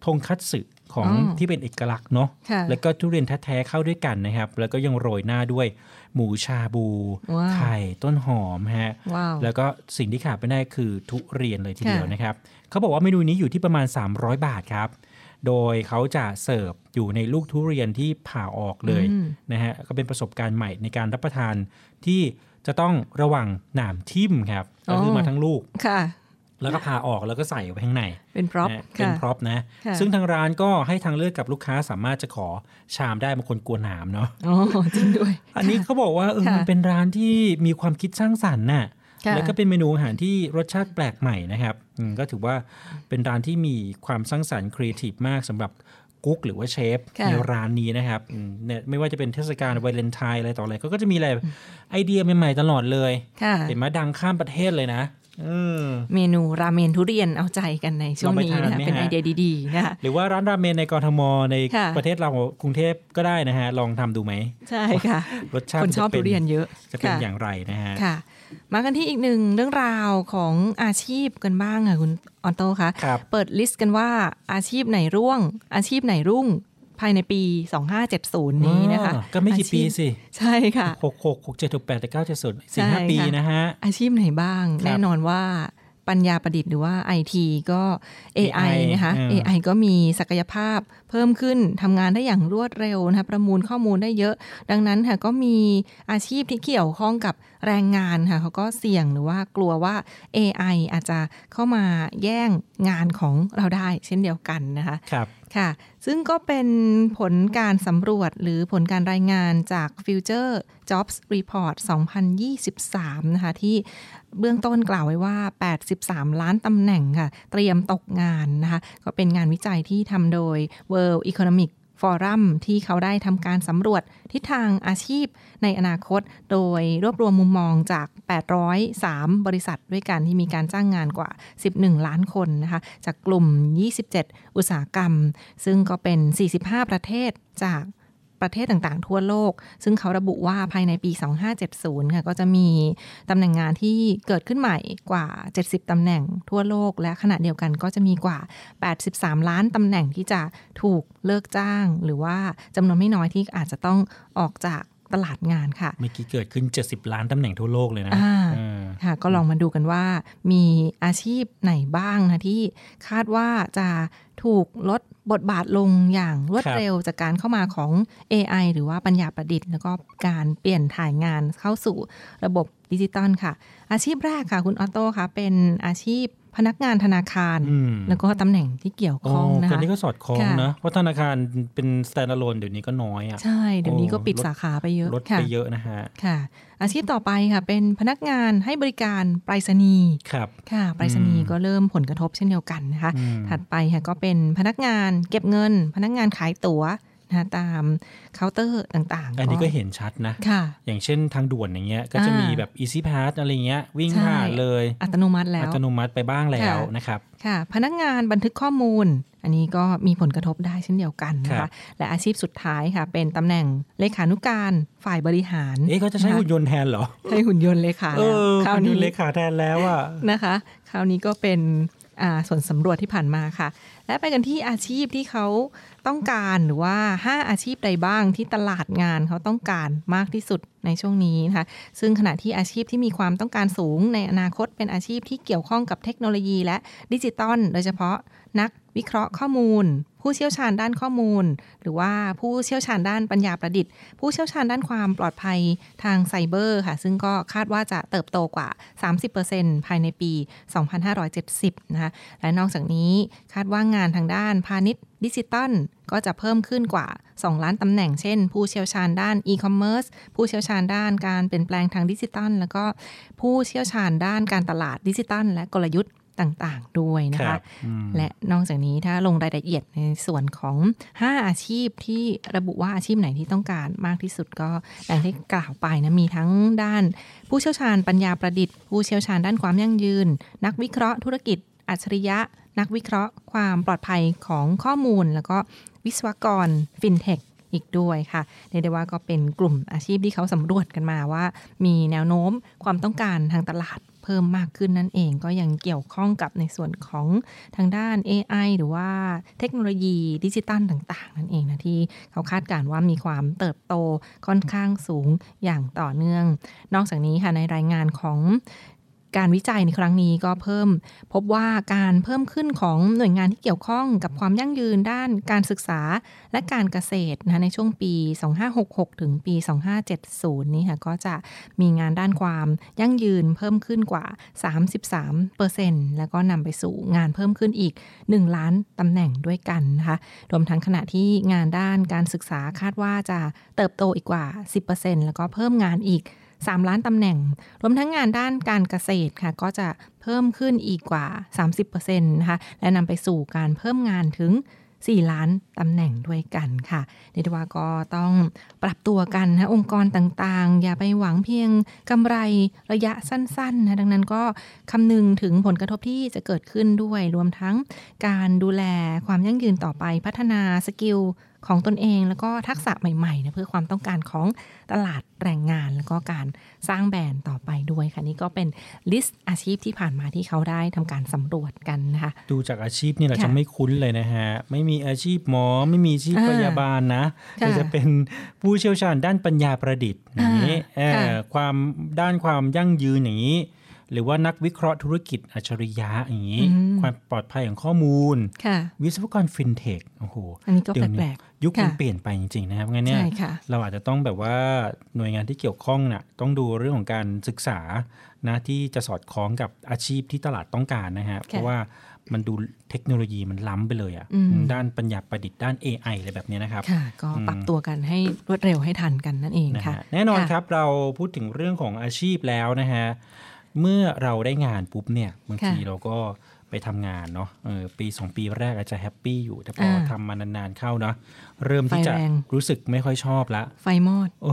ทงคัตสึของอ๋อที่เป็นเอกลักษณ์เนาะค่ะแล้วก็ทุเรียนแท้ๆเข้าด้วยกันนะครับ แล้วก็ยังโรยหน้าด้วยหมูชาบูว้าวไข่ต้นหอมฮะว้าวแล้วก็สิ่งที่ขาดไม่ได้คือทุเรียนเลยทีเดียวค่ะนะครับ เขาบอกว่าเมนูนี้อยู่ที่ประมาณ 300 บาทครับ โดยเขาจะเสิร์ฟอยู่ในลูกทุเรียนที่ผ่าออกเลยอืมนะฮะก็เป็นประสบการณ์ใหม่ในการรับประทานที่จะต้องระวังหนามทิ่มครับก็คือมาทั้งลูกค่ะ แล้วก็ผ่าออกแล้วก็ใส่ไว้ข้างใน เป็น prop นะเป็น prop นะค่ะซึ่งทางร้านก็ให้ทางเลือกกับลูกค้าสามารถจะขอชามได้บางคนกลัวหนามเนาะอ๋อจริงด้วย อันนี้เขาบอกว่าเออค่ะมันเป็นร้านที่มีความคิดสร้างสรรค์น่ะค่ะ แล้วก็เป็นเมนูอาหารที่รสชาติแปลกใหม่นะครับอืมก็ถือว่าเป็นร้านที่มีความสร้างสรรค์ครีเอทีฟมากสำหรับกุ๊กหรือว่าเชฟค่ะในร้านนี้นะครับอืมเนี่ยไม่ว่าจะเป็นเทศกาลวาเลนไทน์อะไรต่ออะไรเขาก็จะมีอะไรไอเดียใหม่ๆตลอดเลยค่ะเห็นไหมดังข้ามประเทศเลยนะเออเมนูราเมนทุเรียนเอาใจกันในช่วงนี้ลองไปทานนะคะไหมเป็นฮะไอเดียดีๆนะคะหรือว่าร้านราเมนในกรทมในค่ะประเทศเรากรุงเทพก็ได้นะฮะลองทำดูไหมใช่ค่ะรสชาติคนชอบจะป็ทุเรียนเยอะจะเป็นค่ะอย่างไรนะฮะค่ะ มากันที่อีกหนึ่งเรื่องราวของอาชีพกันบ้างค่ะคุณออนโตคะครับเปิดลิสต์กันว่าอาชีพไหนร่วง อาชีพไหนรุ่งภายในปี 2570 นี้นะคะอ๋อก็ไม่กี่ปีสิ ใช่ค่ะหกหกหกเจ็ดหกแปดแต่เก้าเจ็ดศูนย์ใช่สี่ห้าปีค่ะนะฮะ อาชีพไหนบ้างครับแน่นอนว่า ปัญญาประดิษฐ์หรือว่า IT ก็ AI AI นะคะอืม AI ก็มีศักยภาพเพิ่มขึ้นทำงานได้อย่างรวดเร็วนะคะประมูลข้อมูลได้เยอะ ดังนั้นค่ะก็มีอาชีพที่เกี่ยวข้องกับแรงงานค่ะเขาก็เสี่ยงหรือว่ากลัวว่า AI อาจจะเข้ามาแย่งงานของเราได้เช่นเดียวกันนะคะครับค่ะ ซึ่งก็เป็นผลการสำรวจหรือผลการรายงานจาก Future Jobs Report 2023 นะคะ ที่เบื้องต้นกล่าวไว้ว่า 83 ล้านตำแหน่งค่ะ เตรียมตกงานนะคะ ก็เป็นงานวิจัยที่ทำโดย World Economic ฟอรัมที่เขาได้ทำการสำรวจทิศทางอาชีพในอนาคต โดยรวบรวมมุมมองจาก 803 บริษัทด้วยกันที่มีการจ้างงานกว่า 11 ล้านคนนะคะจากกลุ่ม 27 อุตสาหกรรม ซึ่งก็เป็น 45 ประเทศจาก ประเทศต่างๆ ทั่วโลก ซึ่งเขาระบุว่าภายในปี 2570 ค่ะก็จะมีตำแหน่งงานที่เกิดขึ้นใหม่กว่า 70 ตำแหน่งทั่วโลก และขณะเดียวกันก็จะมีกว่า 83 ล้านตำแหน่งที่จะถูกเลิกจ้าง หรือว่าจำนวนไม่น้อยที่อาจจะต้องออกจาก ตลาดงานค่ะ เมื่อกี้เกิดขึ้น 70 ล้านตำแหน่งทั่วโลกเลยนะอ่าเออค่ะก็ลองมาดูกันว่า มีอาชีพไหนบ้างนะที่คาดว่าจะถูกลดบทบาทลงอย่างรวดครับเร็วจากการเข้ามาของ AI หรือว่าปัญญาประดิษฐ์ แล้วก็การเปลี่ยนถ่ายงานเข้าสู่ระบบดิจิตอลค่ะ อาชีพแรกค่ะ คุณออโต้ค่ะเป็นอาชีพ พนักงานธนาคารอืมแล้วก็ตำแหน่งที่เกี่ยวโอ้ข้องนะคนคะนี้ก็สอดคล้องค่ะนะเพราะธนาคารเป็น standalone เดี๋ยวนี้ก็น้อยอะใช่ เดี๋ยวนี้ก็ปิดโอ้ลสาขาไปเยอะลดค่ะไปเยอะนะฮะค่ะ อาชีพต่อไปค่ะ เป็นพนักงานให้บริการไปรษณีย์ครับค่ะไปรษณีย์อืมก็เริ่มผลกระทบเช่นเดียวกันนะคะอืมถัดไปค่ะก็เป็นพนักงานเก็บเงิน พนักงานขายตั๋ว นะคะตามเคาน์เตอร์ต่างๆ อันนี้ก็เห็นชัดนะค่ะ อย่างเช่นทางด่วนอย่างเงี้ยก็จะอ่ามีมีแบบ easy pass อะไรเงี้ยวิ่งใช่ผ่านเลย อัตโนมัติแล้ว อัตโนมัติไปบ้างแล้วค่ะนะครับค่ะ พนักงานบันทึกข้อมูล อันนี้ก็มีผลกระทบได้เช่นเดียวกันนะครัคะบและอาชีพสุดท้ายค่ะ เป็นตำแหน่งเลขานุการฝ่ายบริหารเอ๊ะเขาจะใช้หุ่นยนต์แทนเหรอใช้หุ่นยนต์เลขาเอแล้วอคราวหุ่นยนี้นต์เลขาแทนแล้วอะนะคะ คราวนี้ก็เป็นอ่าส่วนสำรวจที่ผ่านมาค่ะ และไปกันที่อาชีพที่เขา ต้องการหรือว่า 5 อาชีพใดบ้างที่ตลาดงานเขาต้องการมากที่สุดในช่วงนี้นะคะ ซึ่งขณะที่อาชีพที่มีความต้องการสูงในอนาคตเป็นอาชีพที่เกี่ยวข้องกับเทคโนโลยีและดิจิตอลโดยเฉพาะนักวิเคราะห์ข้อมูล ผู้เชี่ยวชาญด้านข้อมูล หรือว่าผู้เชี่ยวชาญด้านปัญญาประดิษฐ์ ผู้เชี่ยวชาญด้านความปลอดภัยทางไซเบอร์ค่ะ ซึ่งก็คาดว่าจะเติบโตกว่า 30%ภายในปี 2570 นะคะ และนอกจากนี้คาดว่างานทางด้านพาณิชย์ดิจิตอลก็จะเพิ่มขึ้นกว่า 2 ล้านตำแหน่ง เช่น ผู้เชี่ยวชาญด้านอีคอมเมิร์ซ ผู้เชี่ยวชาญด้านการเปลี่ยนแปลงทางดิจิตอล แล้วก็ผู้เชี่ยวชาญด้านการตลาดดิจิตอลและกลยุทธ์ ต่างๆด้วยนะครัคะบอืมและนอกจากนี้ถ้าลงรายละเอียดในส่วนของ 5 อาชีพที่ระบุว่าอาชีพไหนที่ต้องการมากที่สุดก็ดังที่กล่าวไปนะมีทั้งด้าน ผู้เชี่ยวชาญปัญญาประดิษฐ์ ผู้เชี่ยวชาญด้านความยั่งยืน นักวิเคราะห์ธุรกิจ อัจฉริยะ นักวิเคราะห์ ความปลอดภัยของข้อมูล แล้วก็วิศวกรฟินเทคอีกด้วยค่ะเรียกได้ว่าก็เป็นกลุ่มอาชีพที่เขาสำรวจกันมาว่า มีแนวโน้มความต้องการทางตลาด เพิ่มมากขึ้นนั่นเอง ก็ยังเกี่ยวข้องกับในส่วนของทางด้าน AI หรือว่าเทคโนโลยีดิจิตัลต่างๆ นั่นเองนะที่เขาคาดการณ์ว่ามีความเติบโตค่อนข้างสูงอย่างต่อเนื่อง นอกจากนี้ค่ะในรายงานของ การวิจัยในครั้งนี้ก็เพิ่ม พบว่าการเพิ่มขึ้นของหน่วยงานที่เกี่ยวข้องกับความยั่งยืนด้านการศึกษาและการเกษตรนะในช่วงปี 2566 ถึงปี 2570 นี้ค่ะก็จะมีงานด้านความยั่งยืนเพิ่มขึ้นกว่า 33%แล้วก็นำไปสู่งานเพิ่มขึ้นอีก 1 ล้านตำแหน่งด้วยกันนะคะรวมทั้งขณะที่งานด้านการศึกษาคาดว่าจะเติบโตอีกกว่า 10%แล้วก็เพิ่มงานอีก 3 ล้านตำแหน่ง รวมทั้งงานด้านการเกษตรค่ะ ก็จะเพิ่มขึ้นอีกกว่า 30%นะคะและนำไปสู่การเพิ่มงานถึง 4 ล้านตำแหน่งด้วยกันค่ะเรียกได้ว่าก็ต้องปรับตัวกันนะองค์กรต่างๆ อย่าไปหวังเพียงกำไรระยะสั้นๆนะดังนั้นก็คำนึงถึงผลกระทบที่จะเกิดขึ้นด้วย รวมทั้งการดูแลความยั่งยืนต่อไปพัฒนา skill ของตนเองแล้วก็ทักษะใหม่ๆนะเพื่อความต้องการของตลาดแรงงานแล้วก็การสร้างแบรนด์ต่อไปด้วยค่ะนี่ก็เป็น list อาชีพที่ผ่านมาที่เขาได้ทำการสำรวจกันนะคะดูจากอาชีพนี่เราค่ะจะไม่คุ้นเลยนะฮะ ไม่มีอาชีพหมอไม่มีอาชีพอ่าพยาบาลนะค่ะแต่จะเป็นผู้เชี่ยวชาญด้านปัญญาประดิษฐ์อย่างนี้อ่าเอ่อค่ะความด้านความยั่งยืนอย่างนี้ หรือว่านักวิเคราะห์ธุรกิจอัจฉริยะอย่างนี้อืมความปลอดภัยของข้อมูลค่ะวิศวกรฟินเทคโอ้โหอันนี้ก็เดี๋ยวแปลกๆยุคมันค่ะเปลี่ยนไปจริงๆนะครับงั้นเนี่ยใช่ค่ะเราอาจจะต้องแบบว่าหน่วยงานที่เกี่ยวข้องน่ะต้องดูเรื่องของการศึกษานะที่จะสอดคล้องกับอาชีพที่ตลาดต้องการนะฮะเพราะว่ามันดูเทคโนโลยีมันล้ำไปเลยอะอืมด้านปัญญาประดิษฐ์ด้าน AI อะไรแบบเนี้ยนะครับค่ะก็ปรับตัวกันให้รวดเร็วให้ทันกันนั่นเองนะค่ะฮะแน่นอนค่ะครับเราพูดถึงเรื่องของอาชีพแล้วนะฮะ เมื่อเราได้งานปุ๊บเนี่ยบางทีค่ะเราก็ไปทำงานเนาะเออปีสองปีแรกอาจจะแฮปปี้อยู่ แต่พออาทำมานานๆเข้าเนาะเริ่มที่จะไฟแรงรู้สึกไม่ค่อยชอบละ ไฟมอดโอ้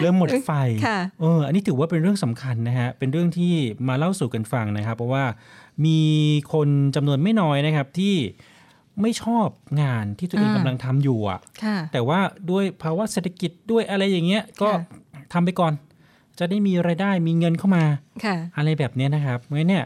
เริ่มหมดไฟค่ะเอออันนี้ถือว่าเป็นเรื่องสำคัญนะฮะ เป็นเรื่องที่มาเล่าสู่กันฟังนะครับ เพราะว่ามีคนจำนวนไม่น้อยนะครับที่ไม่ชอบงานที่ตัวเองอ่ากำลังทำอยู่อะค่ะแต่ว่าด้วยภาวะเศรษฐกิจด้วยอะไรอย่างเงี้ยก็ทำไปก่อน จะได้มีรายได้มีเงินเข้ามาค่ะอะไรแบบเนี้ยนะครับเพราะฉะนั้นเนี่ย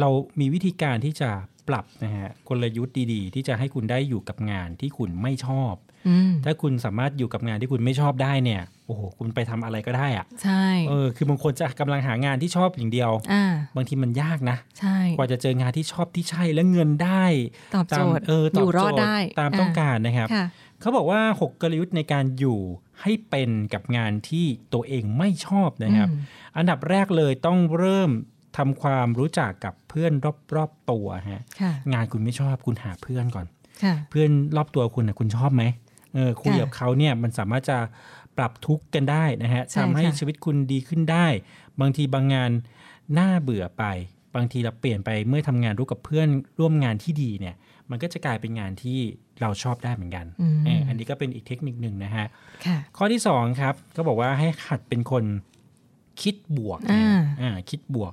เรามีวิธีการที่จะปรับนะฮะกลยุทธ์ดีๆ ที่จะให้คุณได้อยู่กับงานที่คุณไม่ชอบอืมถ้าคุณสามารถอยู่กับงานที่คุณไม่ชอบได้เนี่ยโอ้โหคุณไปทำอะไรก็ได้อะใช่เออคือบางคนจะกำลังหางานที่ชอบอย่างเดียวอ่าบางทีมันยากนะใช่กว่าจะเจองานที่ชอบที่ใช่และเงินได้ตอบโจทย์ามเออตออยู่บรโจอดทย์ได้ตามอ่าต้องการนะครับค่ะ เขาบอกว่า 6 กลยุทธ์ในการอยู่ให้เป็นกับงานที่ตัวเองไม่ชอบนะครับอืมอันดับแรกเลยต้องเริ่มทำความรู้จักกับเพื่อนรอบๆตัวฮะค่ะงานคุณไม่ชอบคุณหาเพื่อนก่อนค่ะเพื่อนรอบตัวคุณนะคุณชอบไหมเออคุยค่ะกับเขาเนี่ยมันสามารถจะปรับทุกข์กันได้นะฮะใช่ทำให้ค่ะชีวิตคุณดีขึ้นได้ บางทีบางงานน่าเบื่อไป บางทีเราเปลี่ยนไปเมื่อทำงานร่วมกับเพื่อนร่วมงานที่ดีเนี่ย มันก็จะกลายเป็นงานที่เราชอบได้เหมือนกันอืมเอออันนี้ก็เป็นอีกเทคนิคหนึ่งนะฮะค่ะข้อที่สองครับก็บอกว่าให้หัดเป็นคนคิดบวกอ่าอ่าคิดบวก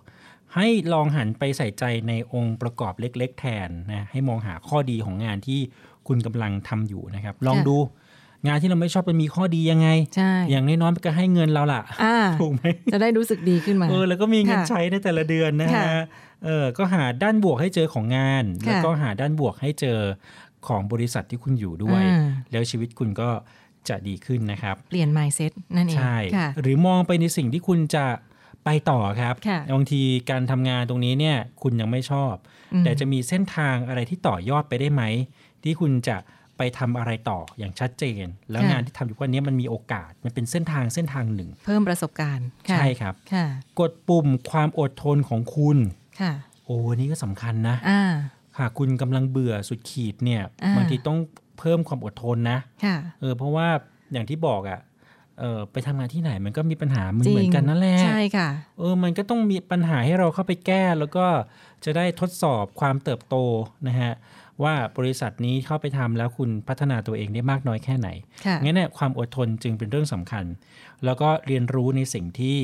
ให้ลองหันไปใส่ใจในองค์ประกอบเล็ก ๆ แทนนะให้มองหาข้อดีของงานที่คุณกำลังทำอยู่นะครับ ลองค่ะดู งานที่เราไม่ชอบมันมีข้อดียังไงใช่อย่างน้อยๆมันก็ให้เงินเราล่ะอ่าถูกไหมจะได้รู้สึกดีขึ้นมาเออแล้วก็มีเงินค่ะใช้ในแต่ละเดือนนะค่ะฮะเออก็หาด้านบวกให้เจอของงานค่ะแล้วก็หาด้านบวกให้เจอของบริษัทที่คุณอยู่ด้วยอ่าแล้วชีวิตคุณก็จะดีขึ้นนะครับ เปลี่ยน mindset นั่นเองใช่ค่ะหรือมองไปในสิ่งที่คุณจะไปต่อครับค่ะบางทีการทำงานตรงนี้เนี่ยคุณยังไม่ชอบอืมแต่จะมีเส้นทางอะไรที่ต่อยอดไปได้ไหม ที่คุณจะ ไปทำอะไรต่ออย่างชัดเจน แล้วค่ะงานที่ทำอยู่วันนี้มันมีโอกาสมันเป็นเส้นทางเส้นทางหนึ่ง เพิ่มประสบการณ์ะใช่ครับค่ะกดปุ่มความอดทนของคุณค่ะโอ้อันนี่ก็สำคัญนะอ่าหากคุณกำลังเบื่อสุดขีดเนี่ยอ่าบางทีต้องเพิ่มความอดทนนะค่ะเออเพราะว่าอย่างที่บอกอะ่ะเออไปทำงานที่ไหนมันก็มีปัญหาเหมือนจริงเหมือนกันนั่นแหละใช่ค่ะเออมันก็ต้องมีปัญหาให้เราเข้าไปแก้ แล้วก็จะได้ทดสอบความเติบโตนะฮะ ว่าบริษัทนี้เข้าไปทำแล้วคุณพัฒนาตัวเองได้มากน้อยแค่ไหนค่ะงั้นเนี่ยความอดทนจึงเป็นเรื่องสำคัญ แล้วก็เรียนรู้ในสิ่งที่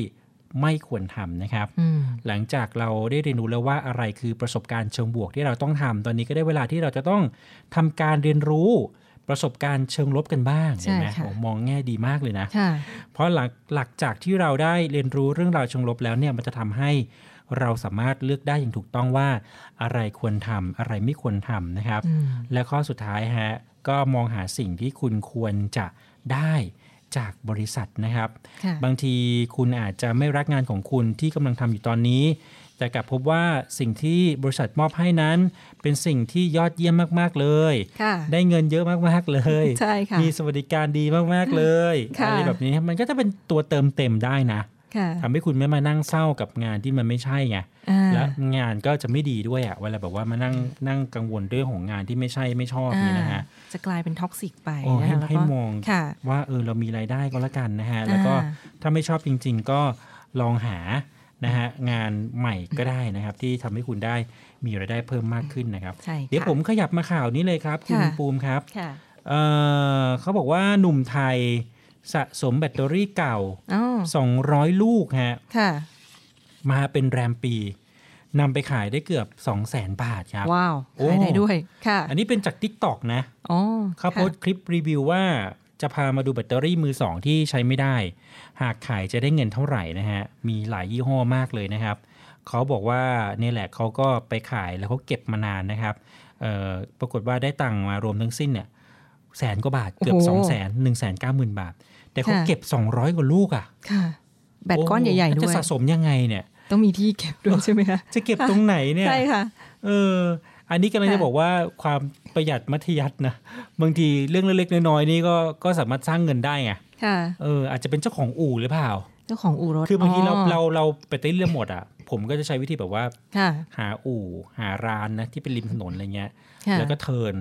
ไม่ควรทำนะครับอืมหลังจากเราได้เรียนรู้แล้วว่าอะไรคือประสบการณ์เชิงบวกที่เราต้องทำตอนนี้ก็ได้เวลาที่เราจะต้องทำการเรียนรู้ประสบการณ์เชิงลบกันบ้างใช่เห็นไหมค่ะโอ้มองแง่ดีมากเลยนะค่ะเพราะหลังหลักจากที่เราได้เรียนรู้เรื่องราวเชิงลบแล้วเนี่ยมันจะทำให้ เราสามารถเลือกได้อย่างถูกต้องว่าอะไรควรทำอะไรไม่ควรทำนะครับอืมและข้อสุดท้ายฮะก็มองหาสิ่งที่คุณควรจะได้จากบริษัทนะครับค่ะบางทีคุณอาจจะไม่รักงานของคุณที่กำลังทำอยู่ตอนนี้ แต่กลับพบว่าสิ่งที่บริษัทมอบให้นั้น เป็นสิ่งที่ยอดเยี่ยมมาก ๆ เลยค่ะได้เงินเยอะมาก ๆ เลยใช่ค่ะมีสวัสดิการดีมาก ๆ เลยค่ะอะไรแบบนี้มันก็จะเป็นตัวเติมเต็มได้นะค่ะ ทำให้คุณไม่มานั่งเศร้ากับงานที่มันไม่ใช่ไงอ่าและงานก็จะไม่ดีด้วยอะเวลาแบบว่ามานั่งนั่งกังวลเรื่องของงานที่ไม่ใช่ไม่ชอบนี่นะฮะจะกลายเป็น toxic ไปโอ้ให้นะคะแล้วให้ก็มองค่ะว่าเออเรามีรายได้ก็แล้วกันนะฮะแล้วก็อ่าถ้าไม่ชอบจริง ๆ ก็ลองหานะฮะงานใหม่ก็ได้นะครับ ที่ทำให้คุณได้มีรายได้เพิ่มมากขึ้นนะครับใช่ค่ะเดี๋ยวผมขยับมาข่าวนี้เลยครับ คุณค่ะปูมครับค่ะเอ่อเขาบอกว่าหนุ่มไทย สะสมแบตเตอรี่เก่าอ๋อ200 ลูกฮะค่ะมาเป็นแรมปีนำไปขายได้เกือบ 2 0 0แสนบาทครับ ว้าวโอ้ขายได้ด้วยค่ะ อันนี้เป็นจาก t ิ k t o k นะอ๋อเขาโพสต์คลิปรีวิวว่าจะพามาดูแบตเตอรี่มือสองที่ใช้ไม่ได้ หากขายจะได้เงินเท่าไหร่นะฮะ มีหลายยี่ห้อมากเลยนะครับ เขาบอกว่าเนี่ยแหละเขาก็ไปขายแล้วเขาเก็บมานานนะครับเอ่อปรากฏว่าได้ตังค์มารวมทั้งสิ้นเนี่ยแสนกว่าบาทเกือบโอ้โห2 0 0แสนหนึ่งแสนเก้าหมื่นบาท แต่เขาค่ะเก็บ 200 กว่าลูกอะ่ะค่ะแบตก้อนใหญ่ๆโอ้ด้วยจะสะสมยังไงเนี่ย ต้องมีที่เก็บด้วยใช่ไหมคะจะเก็บตรงไหนเนี่ยใช่ค่ะเอออันนี้กำลังจะค่ะบอกว่าความประหยัดมัธยัตินะบางทีเรื่องเล็กๆน้อยๆนี่ก็ก็สามารถสร้างเงินได้ไงค่ะเอออาจจะเป็นเจ้าของอู่หรือเปล่า เจ้าของอู่รถคือบางทีเราเราเราไปเต้นเรื่องหมดอะผมก็จะใช้วิธีแบบว่าค่ะหาอู่หาร้านนะที่เป็นริมถนนอะไรเงี้ยค่ะแล้วก็ turn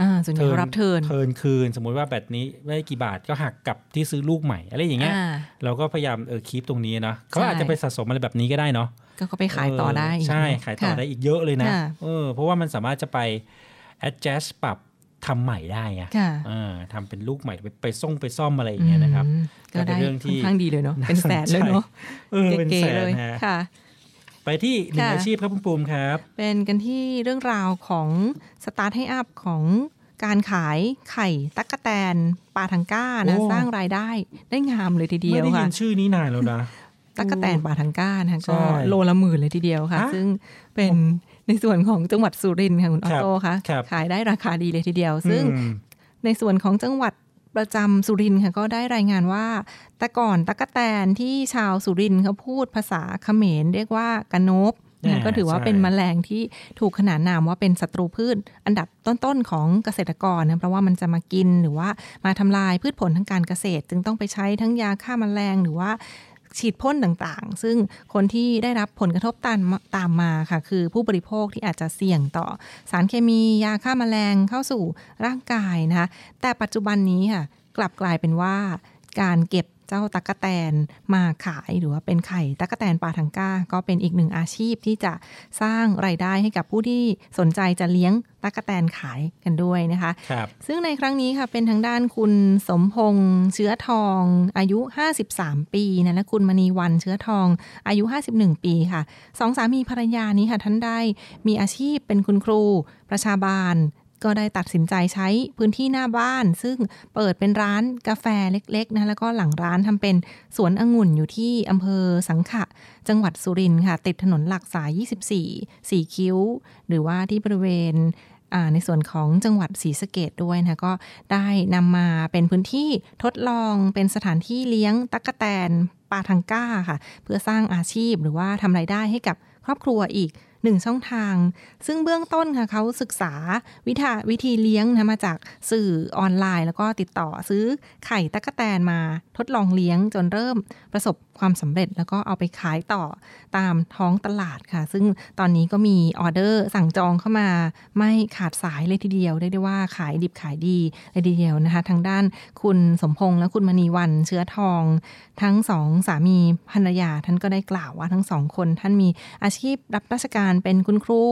อ่าส่วนใหญ่เขารับเ turn turn คืน สมมุติว่าแบบนี้ไม่ได้กี่บาทก็หักกับที่ซื้อลูกใหม่อะไรอย่างเงี้ยอ่าเราก็พยายามเออ keep ตรงนี้นะเขาใช่อาจจะไปสะสมอะไรแบบนี้ก็ได้เนาะก็เขาไปขายต่อได้เใช่ขายต่อค่ะได้อีกเยอะเลยนะค่ะเออเพราะว่ามันสามารถจะไป adjust ปรับทำใหม่ได้ไงค่ะเออทำเป็นลูกใหม่ไปไปส่งไปซ่อมอะไรอย่างเงี้ยนะครับอืมก็ได้เป็นเรื่องที่ค่อนข้างดีเลยเนาะเป็นแสนเลยเนาะเออเป็นก๋แสๆนเลยฮะค่ะ ไปที่หนึ่งค่ะอาชีพครับคุณปูมครับ เป็นกันที่เรื่องราวของสตาร์ทให้อัพของการขายไข่ตั๊กแตนปลาทังก้านะโอ้สร้างรายได้ได้งามเลยทีเดีไม่ยวได้ยิค่ะนชื่อนี้นานแล้วนะตั๊กแตนปลาทังก้านะคะใช่ก็โลละหมื่นเลยทีเดียวค่ะฮะซึ่งเป็นในส่วนของจังหวัดสุรินทร์ค่ะคุณออครับโต้ค่ะครับขายได้ราคาดีเลยทีเดียว ซึ่งอืมในส่วนของจังหวัด ประจำสุรินทร์ค่ะก็ได้รายงานว่า แต่ก่อนตั๊กแตนที่ชาวสุรินทร์เขาพูดภาษาเขมรเรียกว่ากะโนบอ่าก็ถือว่าใช่เป็นแมลงที่ถูกขนานนามว่าเป็นศัตรูพืช อันดับต้นๆของเกษตรกรนะเพราะว่ามันจะมากินหรือว่ามาทำลายพืชผลทางการเกษตร จึงต้องไปใช้ทั้งยาฆ่าแมลงหรือว่า ฉีดพ่นต่างๆ ซึ่งคนที่ได้รับผลกระทบตามตามมาค่ะ คือผู้บริโภคที่อาจจะเสี่ยงต่อ สารเคมียาฆ่าแมลงเข้าสู่ร่างกายนะคะแต่ปัจจุบันนี้ค่ะกลับกลายเป็นว่าการเก็บ เจ้าตั๊กแตนมาขายหรือว่าเป็นไข่ตั๊กแตนปลาทังก้า ก็เป็นอีกหนึ่งอาชีพที่จะสร้างรายได้ให้กับผู้ที่สนใจจะเลี้ยงตั๊กแตนขายกันด้วยนะคะครับซึ่งในครั้งนี้ค่ะเป็นทางด้านคุณสมพงษ์เชื้อทองอายุ 53 ปีนะและคุณมณีวันเชื้อทองอายุ 51 ปีค่ะสองสามีภรรยานี้ค่ะท่านได้มีอาชีพเป็นคุณครูประชาบาล ก็ได้ตัดสินใจใช้พื้นที่หน้าบ้าน ซึ่งเปิดเป็นร้านกาแฟเล็กๆนะแล้วก็หลังร้านทำเป็นสวนองุ่นอยู่ที่อำเภอสังขะ จังหวัดสุรินทร์ค่ะ ติดถนนหลักสาย 24สีคิ้ว หรือว่าที่บริเวณในส่วนของจังหวัดศรีสะเกดด้วยนะก็ได้นำมาเป็นพื้นที่ทดลองเป็นสถานที่เลี้ยงตั๊กแตนปลาทังก้าค่ะ เพื่อสร้างอาชีพหรือว่าทำไรายได้ให้กับครอบครัวอีก หนึ่งช่องทาง ซึ่งเบื้องต้นค่ะเขาศึกษาวิธีวิธีเลี้ยงนะมาจากสื่อออนไลน์ แล้วก็ติดต่อซื้อไข่ตะกแตนมาทดลองเลี้ยงจนเริ่มประสบ ความสำเร็จแล้วก็เอาไปขายต่อตามท้องตลาดค่ะ ซึ่งตอนนี้ก็มีออเดอร์สั่งจองเข้ามาไม่ขาดสายเลยทีเดียว ได้ได้ว่าขายดิบขายดีเลยทีเดียวนะคะ ทางด้านคุณสมพงษ์และคุณมณีวันเชื้อทอง ทั้งสองสามีภรรยาท่านก็ได้กล่าวว่าทั้งสองคนท่านมีอาชีพรับราชการเป็นคุณครู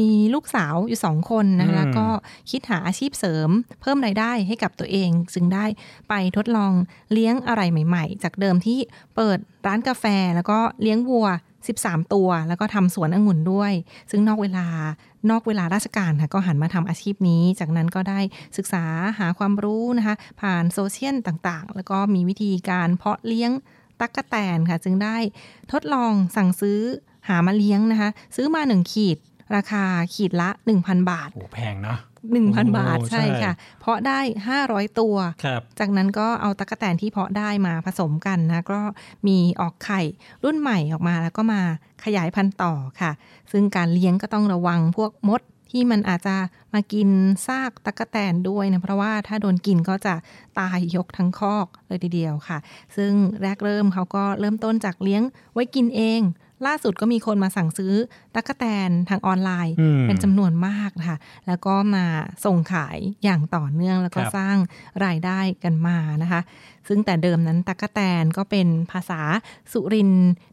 มีลูกสาวอยู่สองคนนะคะแล้วก็คิดหาอาชีพเสริม เพิ่มรายได้ให้กับตัวเอง จึงได้ไปทดลองเลี้ยงอะไรใหม่ ๆ จากเดิมที่เปิดร้านกาแฟแล้วก็เลี้ยงวัว 13 ตัว แล้วก็ทำสวนองุ่นด้วย ซึ่งนอกเวลานอกเวลาราชการค่ะก็หันมาทำอาชีพนี้ จากนั้นก็ได้ศึกษาหาความรู้นะคะ ผ่านโซเชียลต่างๆ แล้วก็มีวิธีการเพาะเลี้ยงตั๊กแตนค่ะ จึงได้ทดลองสั่งซื้อหามาเลี้ยงนะคะ ซื้อมาหนึ่งขีด ราคาขีดละ 1,000 บาทโอ้แพงเนาะ 1,000 บาทใช่ค่ะ เพาะได้ 500 ตัว จากนั้นก็เอาตะกแตนที่เพาะได้มาผสมกันนะ ก็มีออกไข่รุ่นใหม่ออกมาแล้วก็มาขยายพันธุ์ต่อค่ะ ซึ่งการเลี้ยงก็ต้องระวังพวกมดที่มันอาจจะมากินซากตะกแตนด้วยนะ เพราะว่าถ้าโดนกินก็จะตายยกทั้งคอกเลยทีเดียวค่ะ ซึ่งแรกเริ่มเขาก็เริ่มต้นจากเลี้ยงไว้กินเอง ล่าสุดก็มีคนมาสั่งซื้อตั๊กแตนทางออนไลน์ เป็นจำนวนมากค่ะ แล้วก็มาส่งขายอย่างต่อเนื่องแล้วก็สร้างรายได้กันมานะคะ ซึ่งแต่เดิมนั้นตั๊กแตนก็เป็นภาษาสุริน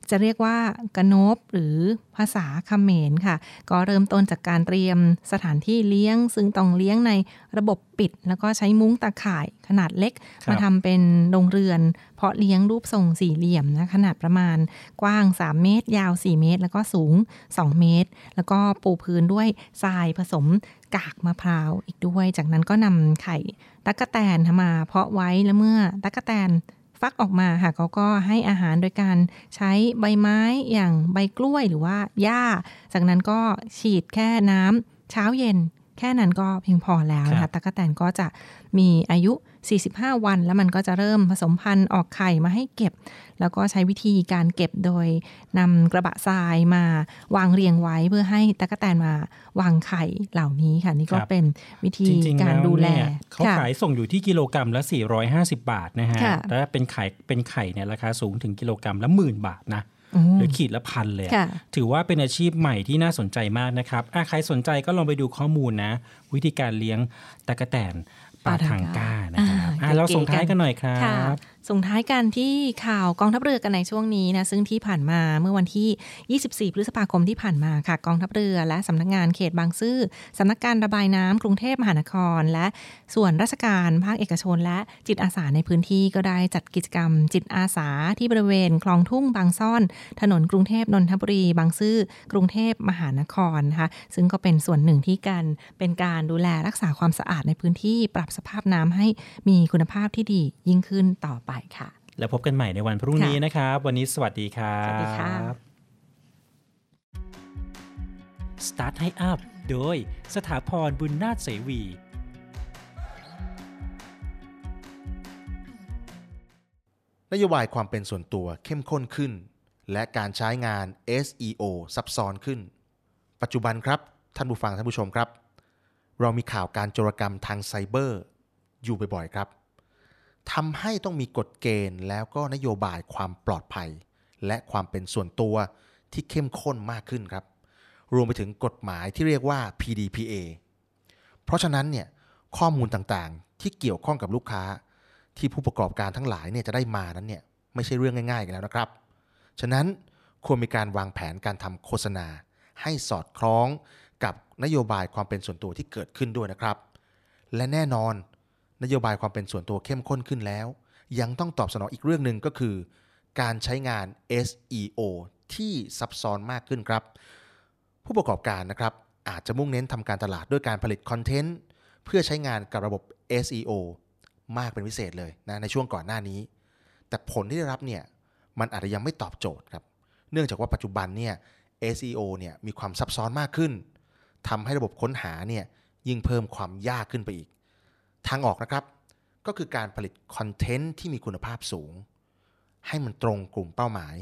จะเรียกว่ากระนบหรือภาษาเขมรค่ะ ก็เริ่มต้นจากการเตรียมสถานที่เลี้ยง ซึ่งต้องเลี้ยงในระบบปิด แล้วก็ใช้มุ้งตาข่ายขนาดเล็ก มาทำเป็นโรงเรือน เพาะเลี้ยงรูปทรงสี่เหลี่ยมนะขนาดประมาณกว้าง 3 เมตร ยาว 4 เมตร แล้วก็สูง 2 เมตร แล้วก็ปูพื้นด้วยทรายผสมกากมะพร้าวอีกด้วย จากนั้นก็นำไข่ตั๊กแตนมาเพาะไว้แล้วเมื่อตั๊กแตนฟักออกมาค่ะเขาก็ให้อาหารโดยการใช้ใบไม้อย่างใบกล้วยหรือว่าหญ้า จากนั้นก็ฉีดแค่น้ำเช้าเย็น แค่นั้นก็เพียงพอแล้วนะคะตะกแตนก็จะมีอายุ 45 วัน แล้วมันก็จะเริ่มผสมพันธุ์ออกไข่มาให้เก็บ แล้วก็ใช้วิธีการเก็บโดยนำกระบะทรายมาวางเรียงไว้เพื่อให้ตะกแตนมาวางไข่เหล่านี้ค่ะ นี่ก็เป็นวิธีการดูแลเขาขายส่งอยู่ที่กิโลกรัมละ 450 บาทนะฮะแล้วเป็นไข่เป็นไข่เนี่ยราคาสูงถึงกิโลกรัมละหมื่นบาทนะหรือขีดละพันเลย ถือว่าเป็นอาชีพใหม่ที่น่าสนใจมากนะครับใครสนใจก็ลองไปดูข้อมูลนะ วิธีการเลี้ยงตะกะแตน ปลาทางก้านะครับเราส่งท้ายกันหน่อยครับส่งท้ายกันที่ข่าวกองทัพเรือกันในช่วงนี้นะซึ่งที่ผ่านมาเมื่อวันที่ 24 พฤษภาคมที่ผ่านมาค่ะกองทัพเรือและสำนักงานเขตบางซื่อสำนักการระบายน้ำกรุงเทพมหานคร และส่วนราชการภาคเอกชน และจิตอาสาในพื้นที่ก็ได้จัดกิจกรรม จิตอาสาที่บริเวณคลองทุ่งบางซ่อน ถนนกรุงเทพนนทบุรี บางซื่อกรุงเทพมหานครนะคะซึ่งก็เป็นส่วนหนึ่งที่การเป็นการดูแลรักษาความสะอาดในพื้นที่ปรับสภาพน้ำให้มีคุณภาพที่ดียิ่งขึ้นต่อไปค่ะ แล้วพบกันใหม่ในวันพรุ่งนี้นะครับ วันนี้สวัสดีครับสวัสดีค่ะ Start ให้อัพโดยสถาพรบุญนาถเสวีนโยบายความเป็นส่วนตัวเข้มข้นขึ้น และการใช้งาน SEO ซับซ้อนขึ้น ปัจจุบันครับ ท่านผู้ฟังท่านผู้ชมครับ เรามีข่าวการโจรกรรมทางไซเบอร์ อยู่บ่อยๆครับ ทำให้ต้องมีกฎเกณฑ์แล้วก็นโยบายความปลอดภัย และความเป็นส่วนตัวที่เข้มข้นมากขึ้นครับ รวมไปถึงกฎหมายที่เรียกว่า PDPA เพราะฉะนั้นเนี่ยข้อมูลต่างๆ ที่เกี่ยวข้องกับลูกค้า ที่ผู้ประกอบการทั้งหลายเนี่ยจะได้มานั้นเนี่ยไม่ใช่เรื่องง่ายๆกันแล้วนะครับ ฉะนั้นควรมีการวางแผนการทำโฆษณา ให้สอดคล้องกับนโยบายความเป็นส่วนตัวที่เกิดขึ้นด้วยนะครับ และแน่นอน นโยบายความเป็นส่วนตัวเข้มข้นขึ้นแล้ว ยังต้องตอบสนองอีกเรื่องหนึ่งก็คือ การใช้งาน SEO ที่ซับซ้อนมากขึ้นครับ ผู้ประกอบการนะครับอาจจะมุ่งเน้นทำการตลาดด้วยการผลิตคอนเทนต์เพื่อใช้งานกับระบบ SEO มากเป็นพิเศษเลยนะในช่วงก่อนหน้านี้ แต่ผลที่ได้รับเนี่ยมันอาจจะยังไม่ตอบโจทย์ครับ เนื่องจากว่าปัจจุบันเนี่ย SEO เนี่ยมีความซับซ้อนมากขึ้นทำให้ระบบค้นหาเนี่ยยิ่งเพิ่มความยากขึ้นไปอีก ทางออกนะครับ ก็คือการผลิตคอนเทนต์ที่มีคุณภาพสูง ให้มันตรงกลุ่มเป้าหมาย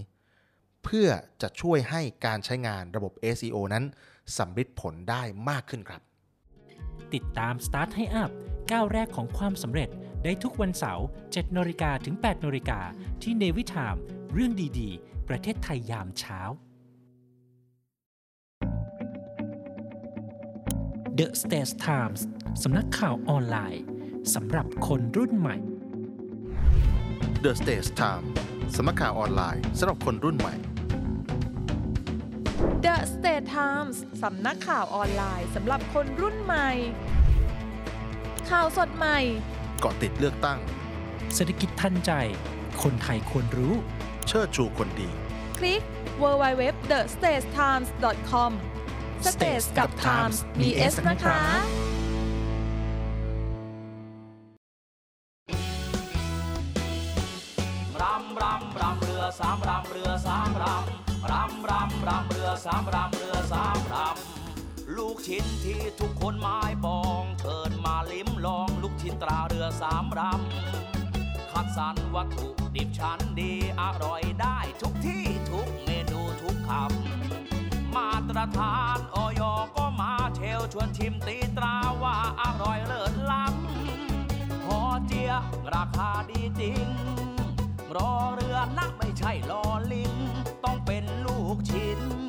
เพื่อจะช่วยให้การใช้งานระบบ SEO นั้นสำเร็จผลได้มากขึ้นครับ ติดตาม Start ให้อัพก้าวแรกของความสำเร็จได้ทุกวันเสาร์7นาฬิกาถึง8นาฬิกาที่เนวิทามเรื่องดีๆ ประเทศไทยยามเช้า The States Times สำนักข่าวออนไลน์สำหรับคนรุ่นใหม่ The Stage Time สำนักข่าวออนไลน์สำหรับคนรุ่นใหม่ The State Times สำนักข่าวออนไลน์สำหรับคนรุ่นใหม่ ข่าวสดใหม่ เกาะติดเลือกตั้ง เศรษฐกิจทันใจ คนไทยควรรู้ เชิดชูคนดี คลิก www.thestagetimes.com Stage กับ Times มี S นะคะ สามรำเรือสามรำลูกชิ้นที่ทุกคนหมายปองเชิญมาลิ้มลองลูกชิ้นตราเรือสามรำคัดสรรวัตถุดิบชั้นดีอร่อยได้ทุกที่ทุกเมนูทุกคำมาตรฐานออยก็มาเชลชวนชิมตีตราว่าอร่อยเลิศล้ำหอเจียราคาดีจริงรอเรือนะไม่ใช่รอลิง ต้องเป็นลูกชิ้น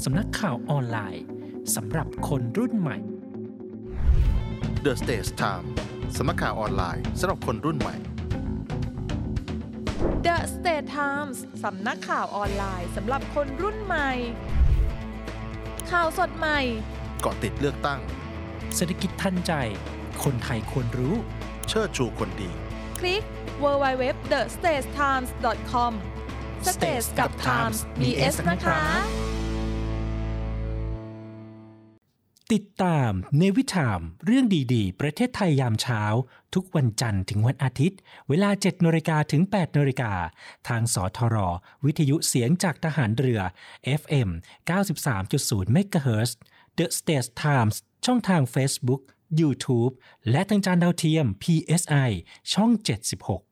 สำนักข่าวออนไลน์สำหรับคนรุ่นใหม่ The Stage Time สำนักข่าวออนไลน์สำหรับคนรุ่นใหม่ The State Times สำนักข่าวออนไลน์สำหรับคนรุ่นใหม่ ข่าวสดใหม่เกาะติดเลือกตั้ง เศรษฐกิจทันใจ คนไทยควรรู้ เชิดชูคนดี คลิก www.thestagetimes.com Stage กับ Times มี S นะคะ ติดตามเนวิทามเรื่องดีๆ ประเทศไทยยามเช้า ทุกวันจันทร์ถึงวันอาทิตย์ เวลา7นาฬิกาถึง8นาฬิกาทางสทร วิทยุเสียงจากทหารเรือ FM 93.0 MHz The States Times ช่องทาง Facebook YouTube และทางจานดาวเทียม PSI ช่อง 76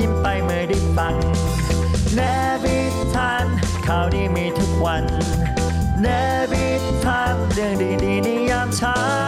ยิ้มไปเมื่อได้ฟังเนวิทันข่าวดีมีทุกวันเนวิทันเรื่องดีๆในยามเช้า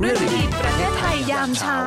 เรื่องดีประเทศไทยยามเช้า